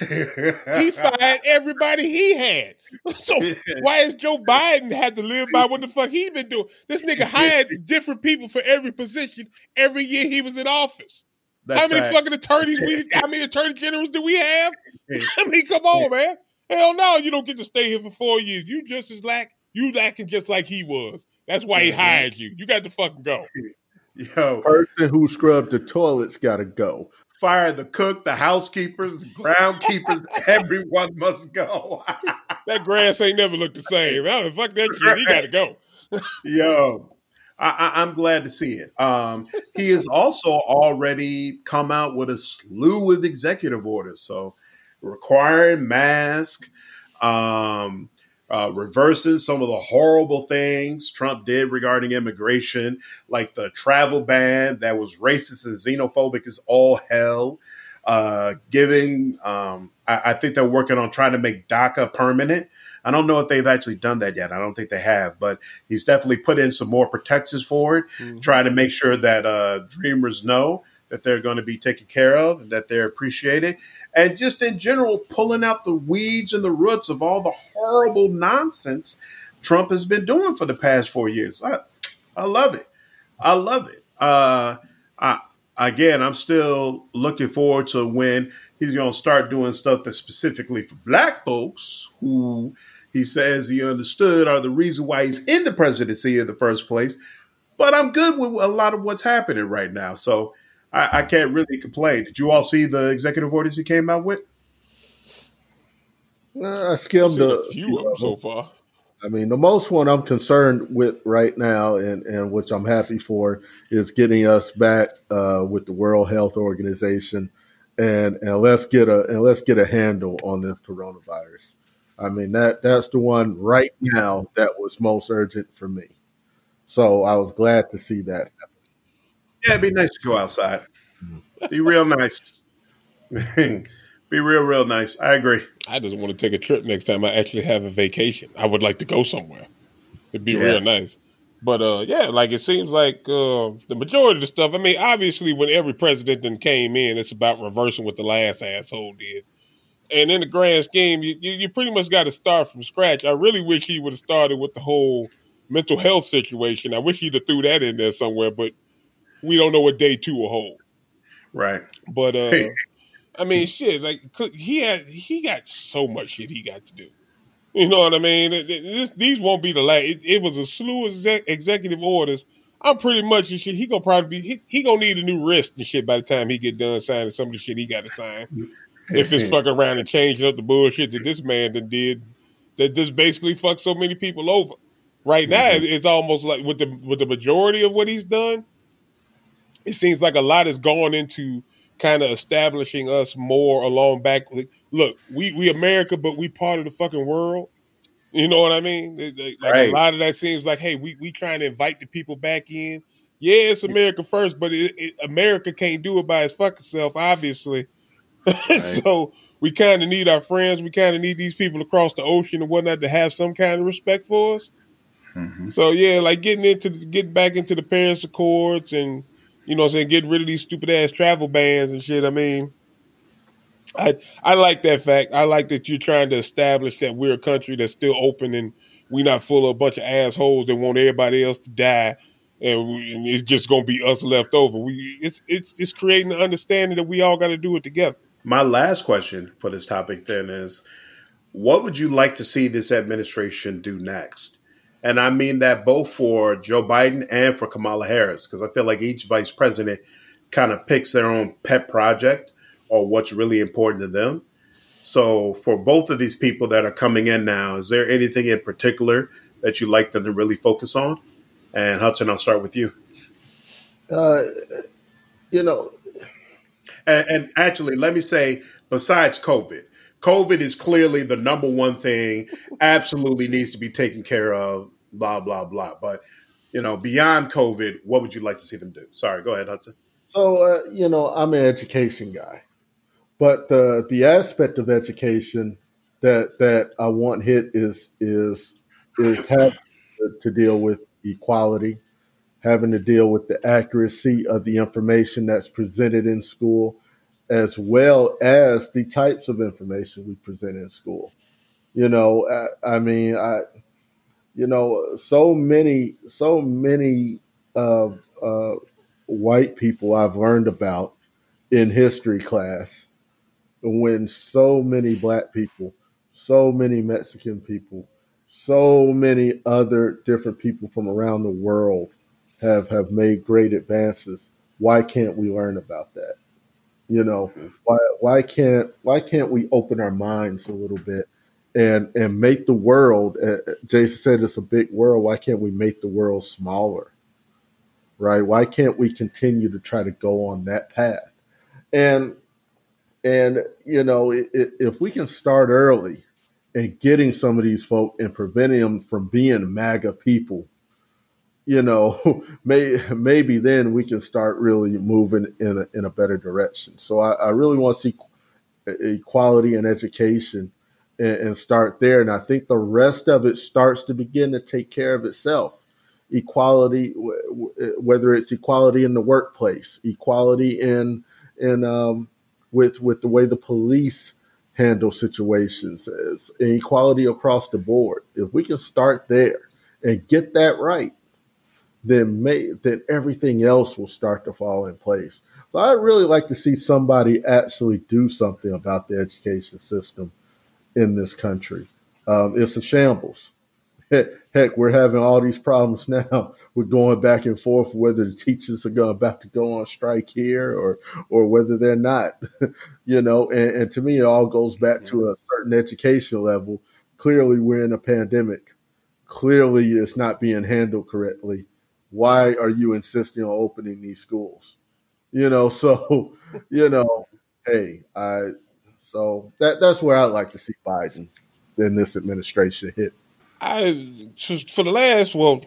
he fired everybody he had. So why is Joe Biden had to live by what the fuck he been doing? This nigga hired different people for every position every year he was in office. That's how many facts. fucking attorneys we? How many attorney generals do we have? I mean, come on, man. Hell no, you don't get to stay here for four years. You just as lack. You lacking just like he was. That's why he mm-hmm. hired you. You got to fucking go. Yo, person who scrubbed the toilets got to go. Fire the cook, the housekeepers, the groundkeepers. everyone must go. that grass ain't never looked the same. Oh, fuck that shit. He got to go. Yo, I, am glad to see it. Um, he has also already come out with a slew of executive orders, so requiring mask, um, uh, reverses some of the horrible things Trump did regarding immigration, like the travel ban that was racist and xenophobic as all hell. Uh, giving, um, I, I, think they're working on trying to make DACA permanent. I don't know if they've actually done that yet. I don't think they have, but he's definitely put in some more protections for it, mm-hmm. trying to make sure that uh, dreamers know that they're going to be taken care of and that they're appreciated. And just in general, pulling out the weeds and the roots of all the horrible nonsense Trump has been doing for the past four years. I, I love it. I love it. Uh, I, again, I'm still looking forward to when he's going to start doing stuff that's specifically for black folks who he says he understood are the reason why he's in the presidency in the first place but I'm good with a lot of what's happening right now. So I, I can't really complain. Did you all see the executive orders he came out with? Uh, I skimmed a, a few of them so far. I mean, the most one I'm concerned with right now, and, and which I'm happy for, is getting us back uh, with the World Health Organization, and and let's get a and let's get a handle on this coronavirus. I mean that that's the one right now that was most urgent for me. So I was glad to see that happen. Yeah, it'd be nice to go outside. Be real nice. be real, real nice. I agree. I just want to take a trip next time I actually have a vacation. I would like to go somewhere. It'd be yeah. real nice. But uh, yeah, like it seems like uh, the majority of the stuff. I mean, obviously, when every president then came in, it's about reversing what the last asshole did. And in the grand scheme, you, you, you pretty much got to start from scratch. I really wish he would have started with the whole mental health situation. I wish he'd have threw that in there somewhere, but we don't know what day two will hold. Right. But uh, I mean, shit, like he had, he got so much shit he got to do. You know what I mean? This, these won't be the last. It, it was a slew of exec, executive orders. I'm pretty much shit. He gonna probably be he, he, gonna need a new wrist and shit by the time he get done signing some of the shit he got to sign. if it's fucking around and changing up the bullshit that this man done did, that just basically fucked so many people over. Right now, mm-hmm. it's almost like with the with the majority of what he's done, it seems like a lot has gone into kind of establishing us more along back. Look, we we America, but we part of the fucking world. You know what I mean? Like right. a lot of that seems like, hey, we we trying to invite the people back in. Yeah, it's America first, but it, it, America can't do it by its fucking self, obviously. Right. so we kind of need our friends. We kind of need these people across the ocean and whatnot to have some kind of respect for us. Mm-hmm. So yeah, like getting into getting back into the Paris Accords and you know what I'm saying, getting rid of these stupid ass travel bans and shit. I mean, I I like that fact. I like that you're trying to establish that we're a country that's still open and we're not full of a bunch of assholes that want everybody else to die. And, we, and it's just gonna be us left over. We it's it's it's creating the understanding that we all got to do it together. My last question for this topic then is, what would you like to see this administration do next? And I mean that both for Joe Biden and for Kamala Harris, because I feel like each vice president kind of picks their own pet project or what's really important to them. So, for both of these people that are coming in now, is there anything in particular that you like them to really focus on? And Hudson, I'll start with you. Uh, you know, and, and actually, let me say, besides COVID, COVID is clearly the number one thing, absolutely needs to be taken care of, blah, blah, blah. But, you know, beyond COVID, what would you like to see them do? Sorry, go ahead, Hudson. So, uh, you know, I'm an education guy, but the the aspect of education that that I want hit is is is have to deal with equality, having to deal with the accuracy of the information that's presented in school, as well as the types of information we present in school. You know, I, I mean, I, you know, so many, so many of uh, white people I've learned about in history class when so many black people, so many Mexican people, so many other different people from around the world have have made great advances. Why can't we learn about that? You know, why why can't why can't we open our minds a little bit and and make the world? Uh, Jason said it's a big world. Why can't we make the world smaller? Right? Why can't we continue to try to go on that path? And and you know, it, it, if we can start early and getting some of these folk and preventing them from being MAGA people you know, may, maybe then we can start really moving in a, in a better direction. So I, I really want to see equality in education and, and, start there. And I think the rest of it starts to begin to take care of itself. Equality, whether it's equality in the workplace, equality in in um, with with the way the police handle situations, equality across the board. If we can start there and get that right, then may then everything else will start to fall in place. So I'd really like to see somebody actually do something about the education system in this country. Um, it's a shambles. Heck, we're having all these problems now. We're going back and forth whether the teachers are going about to go on strike here or or whether they're not. you know, and, and to me, it all goes back to a certain education level. Clearly, we're in a pandemic. Clearly, it's not being handled correctly. Why are you insisting on opening these schools? You know, so you know, hey, I so that that's where I'd like to see Biden in this administration hit. I for the last well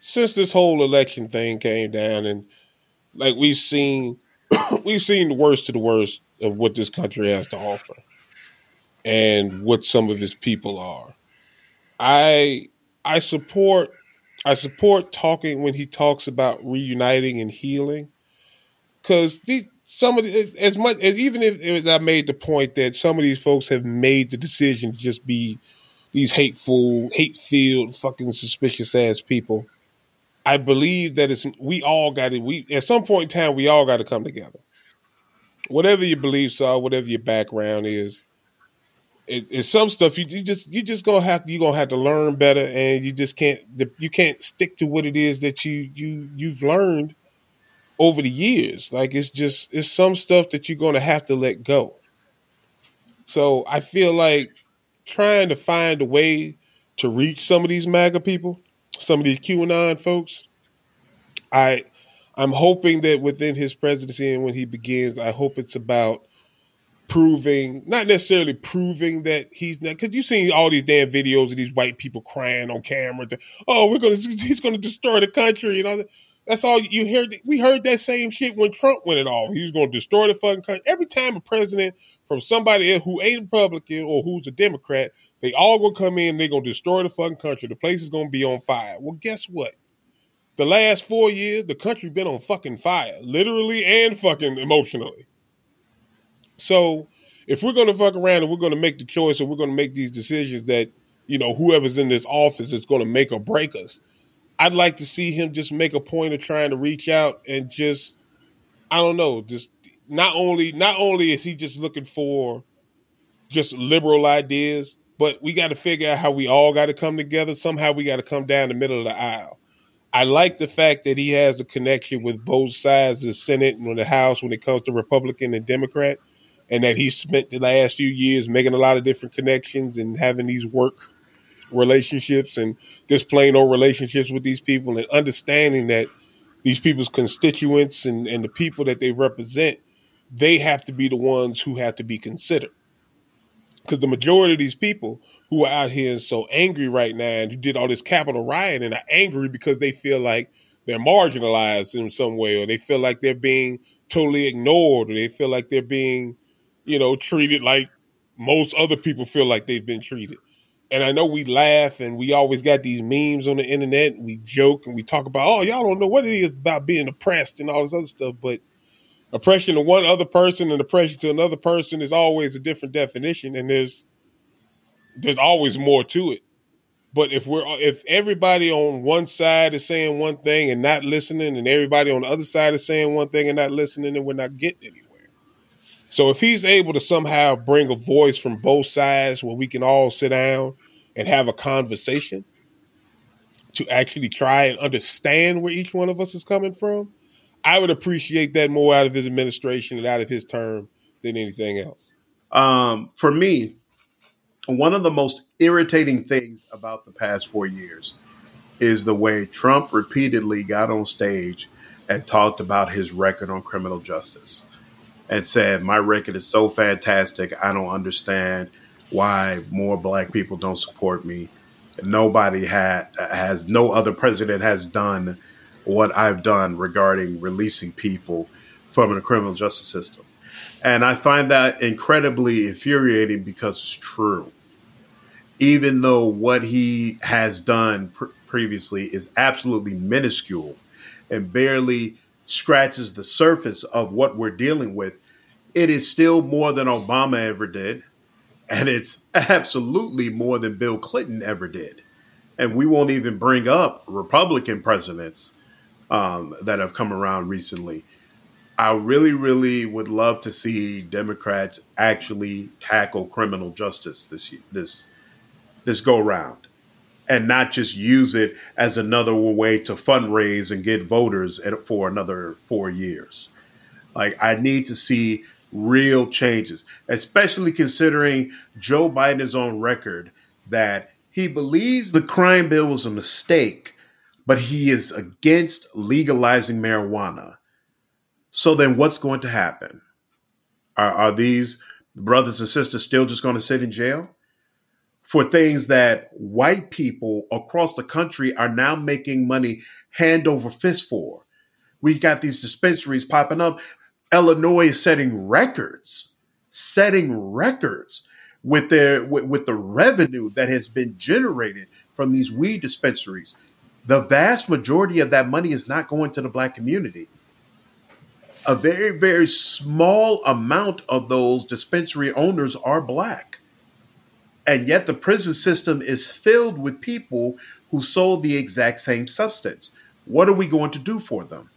since this whole election thing came down and like we've seen we've seen the worst to the worst of what this country has to offer and what some of its people are. I I support I support talking when he talks about reuniting and healing because these some of the, as much as even if as I made the point that some of these folks have made the decision to just be these hateful, hate filled, fucking suspicious ass people. I believe that it's we all got to we at some point in time we all got to come together. Whatever your beliefs are, whatever your background is, it, it's some stuff you, you just you just gonna have you gonna have to learn better, and you just can't you can't stick to what it is that you you you've learned over the years. Like it's just it's some stuff that you're gonna have to let go. So I feel like trying to find a way to reach some of these MAGA people, some of these QAnon folks. I I'm hoping that within his presidency and when he begins, I hope it's about proving, not necessarily proving that he's not, because you've seen all these damn videos of these white people crying on camera. To, oh, we're gonna, he's gonna destroy the country, you know. That's all you heard. We heard that same shit when Trump went it all. He was to destroy the fucking country. Every time a president from somebody who ain't Republican or who's a Democrat, they all gonna come in. They gonna destroy the fucking country. The place is gonna be on fire. Well, guess what? The last four years, the country been on fucking fire, literally and fucking emotionally. So, if we're gonna fuck around and we're gonna make the choice, and we're gonna make these decisions that you know whoever's in this office is gonna make or break us I'd like to see him just make a point of trying to reach out and just I don't know, just not only not only is he just looking for just liberal ideas, but we got to figure out how we all got to come together. Somehow we got to come down the middle of the aisle. I like the fact that he has a connection with both sides of the Senate and the House when it comes to Republican and Democrat, and that he spent the last few years making a lot of different connections and having these work relationships and just plain old relationships with these people and understanding that these people's constituents and, and the people that they represent, they have to be the ones who have to be considered. Because the majority of these people who are out here and so angry right now and who did all this Capitol riot and are angry because they feel like they're marginalized in some way or they feel like they're being totally ignored or they feel like they're being, you know, treated like most other people feel like they've been treated and I know we laugh and we always got these memes on the internet. we joke and we talk about, oh, y'all don't know what it is about being oppressed and all this other stuff. But oppression to one other person and oppression to another person is always a different definition, and there's there's always more to it. But if we're if everybody on one side is saying one thing and not listening, and everybody on the other side is saying one thing and not listening, then we're not getting anywhere. So if he's able to somehow bring a voice from both sides where we can all sit down and have a conversation to actually try and understand where each one of us is coming from, I would appreciate that more out of his administration and out of his term than anything else. Um, for me, one of the most irritating things about the past four years is the way Trump repeatedly got on stage and talked about his record on criminal justice and said, My record is so fantastic, I don't understand why more black people don't support me. Nobody ha- has, no other president has done what I've done regarding releasing people from the criminal justice system. And I find that incredibly infuriating because it's true. Even though what he has done pr- previously is absolutely minuscule and barely scratches the surface of what we're dealing with, it is still more than Obama ever did. And it's absolutely more than Bill Clinton ever did. And we won't even bring up Republican presidents um, that have come around recently. I really, really would love to see Democrats actually tackle criminal justice this this this go round. and not just use it as another way to fundraise and get voters for another four years. Like, I need to see real changes, especially considering Joe Biden is on record that he believes the crime bill was a mistake, but he is against legalizing marijuana. So then what's going to happen? Are, are these brothers and sisters still just going to sit in jail? For things that white people across the country are now making money hand over fist for. We got these dispensaries popping up. Illinois is setting records, setting records with their with, with the revenue that has been generated from these weed dispensaries. The vast majority of that money is not going to the black community. A very, very small amount of those dispensary owners are black. And yet the prison system is filled with people who sold the exact same substance. What are we going to do for them?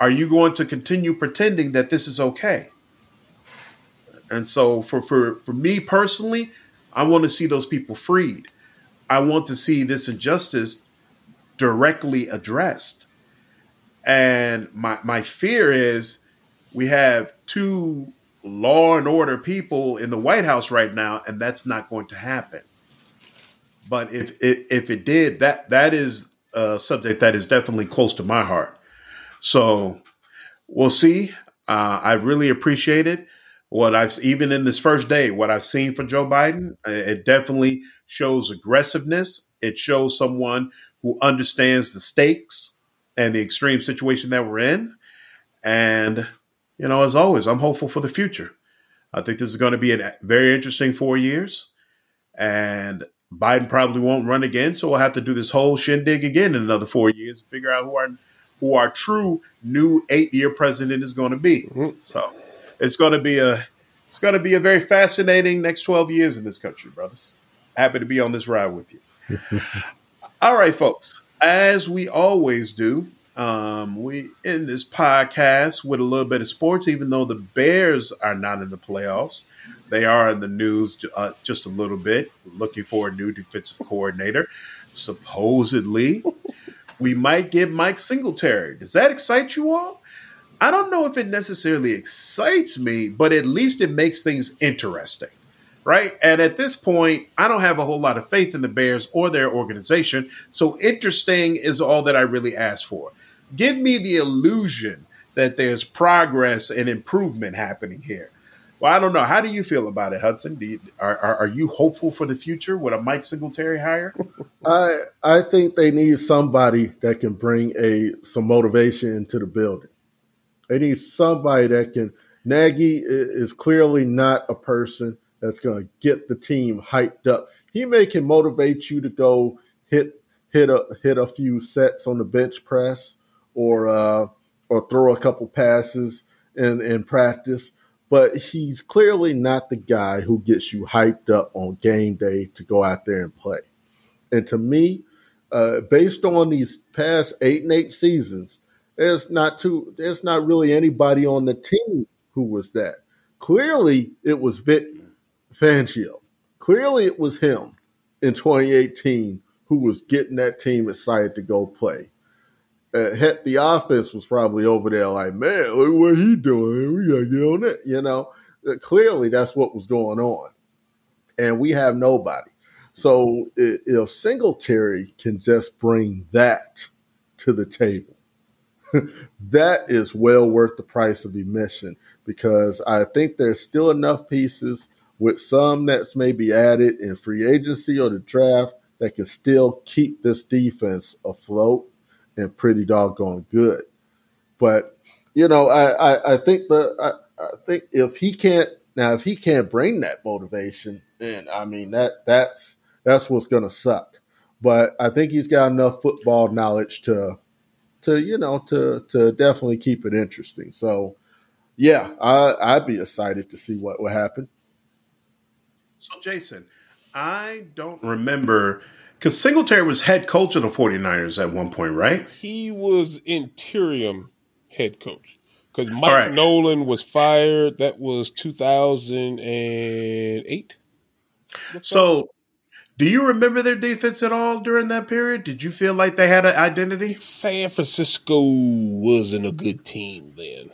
Are you going to continue pretending that this is okay? And so for for for me personally, I want to see those people freed. I want to see this injustice directly addressed. And my my fear is we have two law and order people in the White House right now, and that's not going to happen. But if if, if it did, that that is a subject that is definitely close to my heart. So we'll see. Uh, I really appreciate it what I've even in this first day, what I've seen for Joe Biden, uh, it definitely shows aggressiveness. It shows someone who understands the stakes and the extreme situation that we're in. And, you know, as always, I'm hopeful for the future. I think this is going to be a very interesting four years. And Biden probably won't run again, so we'll have to do this whole shindig again in another four years and figure out who our who our true new eight year president is going to be. Mm-hmm. So it's going to be a it's going to be a very fascinating next 12 years in this country, brothers. Happy to be on this ride with you. All right, folks. As we always do, um, we end this podcast with a little bit of sports, even though the Bears are not in the playoffs. They are in the news uh, just a little bit, looking for a new defensive coordinator. Supposedly, we might get Mike Singletary. Does that excite you all? I don't know if it necessarily excites me, but at least it makes things interesting. Right. And at this point, I don't have a whole lot of faith in the Bears or their organization. So interesting is all that I really ask for. Give me the illusion that there's progress and improvement happening here. Well, I don't know. How do you feel about it, Hudson? You, are, are, are you hopeful for the future with a Mike Singletary hire? I I think they need somebody that can bring a some motivation into the building. They need somebody that can. Nagy is clearly not a person that's going to get the team hyped up. He may can motivate you to go hit hit a hit a few sets on the bench press or uh, or throw a couple passes in in practice, but he's clearly not the guy who gets you hyped up on game day to go out there and play. And to me, uh, based on these past eight and eight seasons, there's not too there's not really anybody on the team who was that. Clearly, it was Vic Fangio. Clearly, it was him in 2018 who was getting that team excited to go play. Uh, heck, the offense was probably over there like, man, look what he doing. We gotta get on it. You know, uh, clearly that's what was going on, and we have nobody. So if Singletary can just bring that to the table, that is well worth the price of admission because I think there's still enough pieces with some that's maybe added in free agency or the draft that can still keep this defense afloat and pretty doggone good. But you know, I I, I think the I, I think if he can't now if he can't bring that motivation, then I mean that that's that's what's to suck. But I think he's got enough football knowledge to to you know to to definitely keep it interesting. So yeah, I, I'd be excited to see what would happen. So Jason, I don't remember because Singletary was head coach of the 49ers at one point, right? He was interim head coach because Mike right. Nolan was fired. That was 2008. So Do you remember their defense at all during that period? Did you feel like they had an identity? San Francisco wasn't a good team then.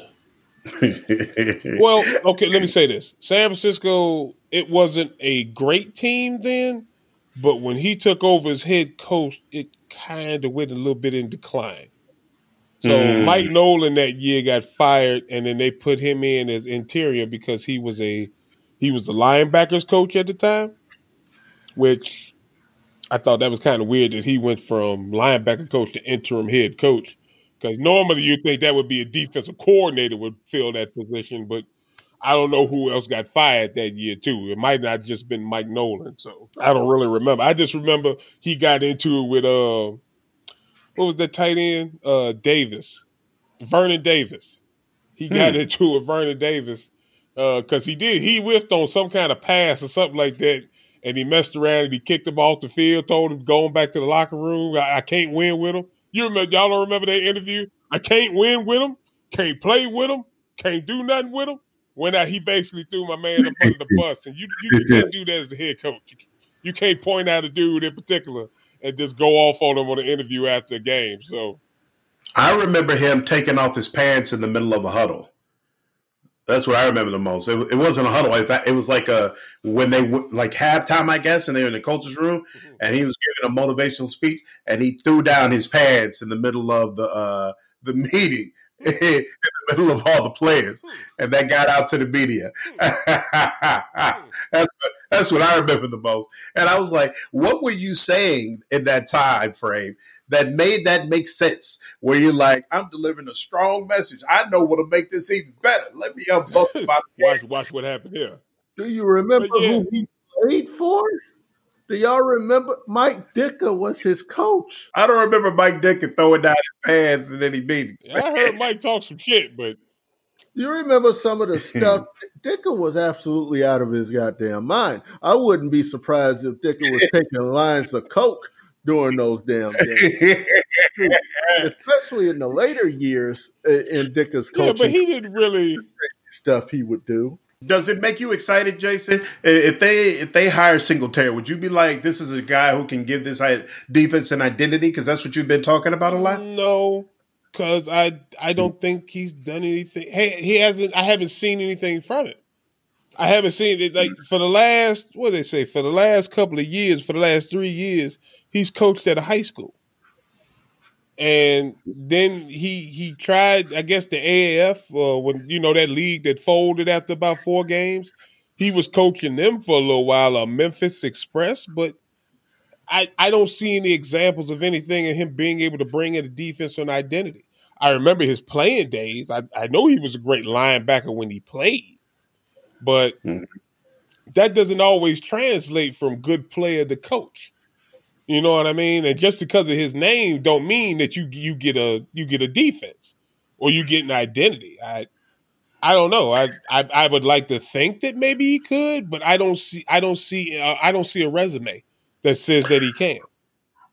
well, okay, let me say this. San Francisco, it wasn't a great team then, but when he took over as head coach, it kind of went a little bit in decline. So mm. Mike Nolan that year got fired, and then they put him in as interior because he was a he was the linebackers coach at the time, which I thought that was kind of weird that he went from linebacker coach to interim head coach. Because normally you think that would be a defensive coordinator would fill that position, but I don't know who else got fired that year too. It might not just been Mike Nolan, so I don't really remember. I just remember he got into it with uh, what was the tight end? Uh, Davis, Vernon Davis. He got hmm. into it with Vernon Davis because uh, he did he whiffed on some kind of pass or something like that, and he messed around and he kicked him off the field. Told him going back to the locker room, I, I can't win with him. You remember? Y'all don't remember that interview? I can't win with him. Can't play with him. Can't do nothing with him. When I, he basically threw my man up under the bus, and you you can't do that as the head coach. You can't point out a dude in particular and just go off on him on an interview after a game. So, I remember him taking off his pants in the middle of a huddle. That's what I remember the most. It, it wasn't a huddle. It was like a when they like halftime, I guess, and they were in the coach's room, mm-hmm. and he was giving a motivational speech, and he threw down his pants in the middle of the uh, the meeting, in the middle of all the players, hmm. and that got out to the media. Hmm. that's what, that's what I remember the most. And I was like, "What were you saying in that time frame?" that made that make sense. Where you're like, I'm delivering a strong message. I know what'll make this even better. Let me unbuckle my watch. Watch what happened here. Do you remember yeah. who he played for? Do y'all remember Mike Ditka was his coach? I don't remember Mike Ditka throwing down his pants and then he beat him. Yeah, I heard Mike talk some shit, but you remember some of the stuff. Ditka was absolutely out of his goddamn mind. I wouldn't be surprised if Ditka was taking lines of coke during those damn days. Especially in the later years uh, in Ditka's coaching. Yeah, but he didn't really stuff he would do. Does it make you excited, Jason? If they if they hire Singletary, would you be like, this is a guy who can give this defense an identity? Because that's what you've been talking about a lot. No, because I I don't think he's done anything. Hey, he hasn't. I haven't seen anything from it. I haven't seen it like for the last what do they say for the last couple of years, for the last three years, he's coached at a high school. And then he he tried, I guess, the AAF, uh, when you know that league that folded after about four games. He was coaching them for a little while, uh, Memphis Express, but I I don't see any examples of anything in him being able to bring in a defense and identity. I remember his playing days. I, I know he was a great linebacker when he played, but mm-hmm. that doesn't always translate from good player to coach. You know what I mean? And just because of his name don't mean that you you get a you get a defense or you get an identity. I I don't know. I, I I, would like to think that maybe he could, but I don't see I don't see uh, I don't see a resume that says that he can.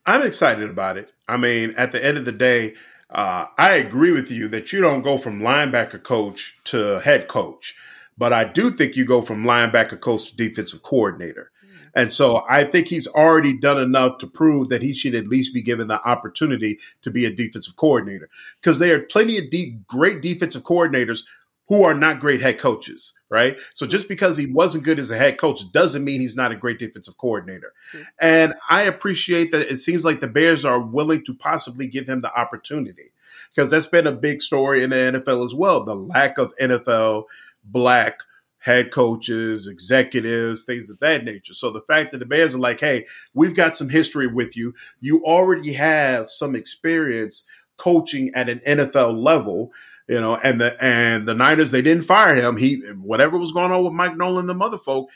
I'm excited about it. I mean, at the end of the day, uh, I agree with you that you don't go from linebacker coach to head coach, but I do think you go from linebacker coach to defensive coordinator. And so I think he's already done enough to prove that he should at least be given the opportunity to be a defensive coordinator because there are plenty of deep, great defensive coordinators who are not great head coaches, right? So just because he wasn't good as a head coach doesn't mean he's not a great defensive coordinator. Mm-hmm. And I appreciate that it seems like the Bears are willing to possibly give him the opportunity because that's been a big story in the NFL as well. The lack of NFL black head coaches, executives, things of that nature. So the fact that the Bears are like, hey, we've got some history with you. You already have some experience coaching at an NFL level, you know, and the and the Niners, they didn't fire him. He whatever was going on with Mike Nolan, the mother folk,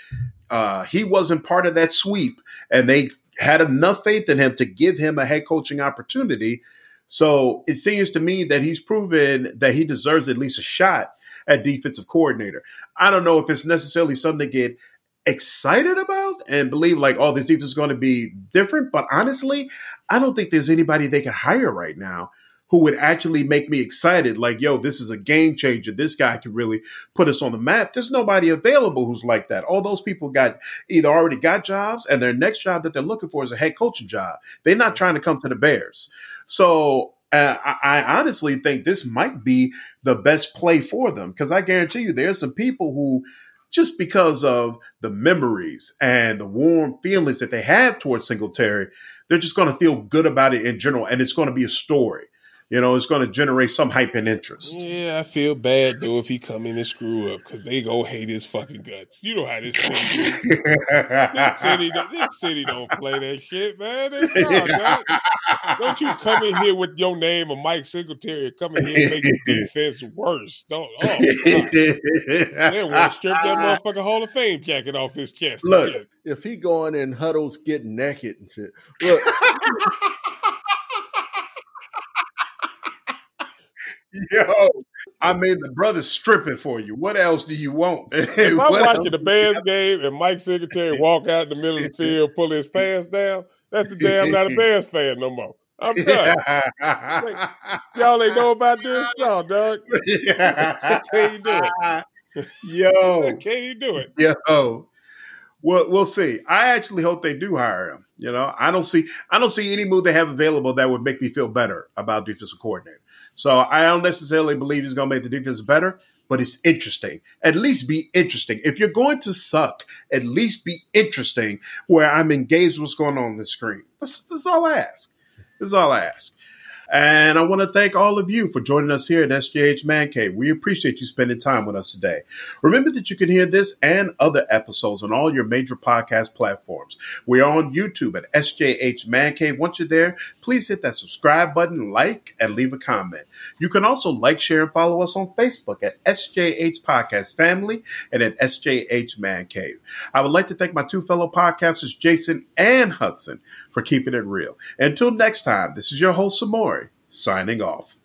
uh, he wasn't part of that sweep. And they had enough faith in him to give him a head coaching opportunity. So it seems to me that he's proven that he deserves at least a shot at defensive coordinator. I don't know if it's necessarily something to get excited about and believe like, oh, this defense is going to be different. But honestly, I don't think there's anybody they can hire right now who would actually make me excited, like, yo, this is a game changer. This guy can really put us on the map. There's nobody available who's like that. All those people got either already got jobs and their next job that they're looking for is a head coaching job. They're not trying to come to the Bears. So uh, I, I honestly think this might be the best play for them because I guarantee you there's some people who just because of the memories and the warm feelings that they have towards Singletary, they're just going to feel good about it in general, and it's going to be a story you know, it's going to generate some hype and interest. Yeah, I feel bad though if he come in and screw up because they go hate his fucking guts. You know how this city, this city, this city don't play that shit, man. don't you come in here with your name of Mike Singletary, come in here and make the defense worse? Don't. Oh, they want to strip that motherfucking Hall of Fame jacket off his chest. Look, if he going in huddles, getting naked and shit. Look. Yo, I mean, the brother's stripping for you. What else do you want? if I'm watching the Bears game and Mike Singletary walk out in the middle of the field, pull his pants down, that's a damn not a Bears fan no more. I'm done. like, y'all ain't know about this? No, dog. Can you do it? Yo. Can you do it? Yo. Well, we'll see. I actually hope they do hire him. You know, I don't see I don't see any move they have available that would make me feel better about defensive coordinator. So I don't necessarily believe he's going to make the defense better, but it's interesting. At least be interesting. If you're going to suck, at least be interesting where I'm engaged what's going on on the screen. That's, all I ask. This is all I ask. And I want to thank all of you for joining us here at SJH Man Cave. We appreciate you spending time with us today. Remember that you can hear this and other episodes on all your major podcast platforms. We're on YouTube at SJH Man Cave. Once you're there, please hit that subscribe button, like, and leave a comment. You can also like, share, and follow us on Facebook at SJH Podcast Family and at SJH Man Cave. I would like to thank my two fellow podcasters, Jason and Hudson, for keeping it real. Until next time, this is your host, Samori, signing off.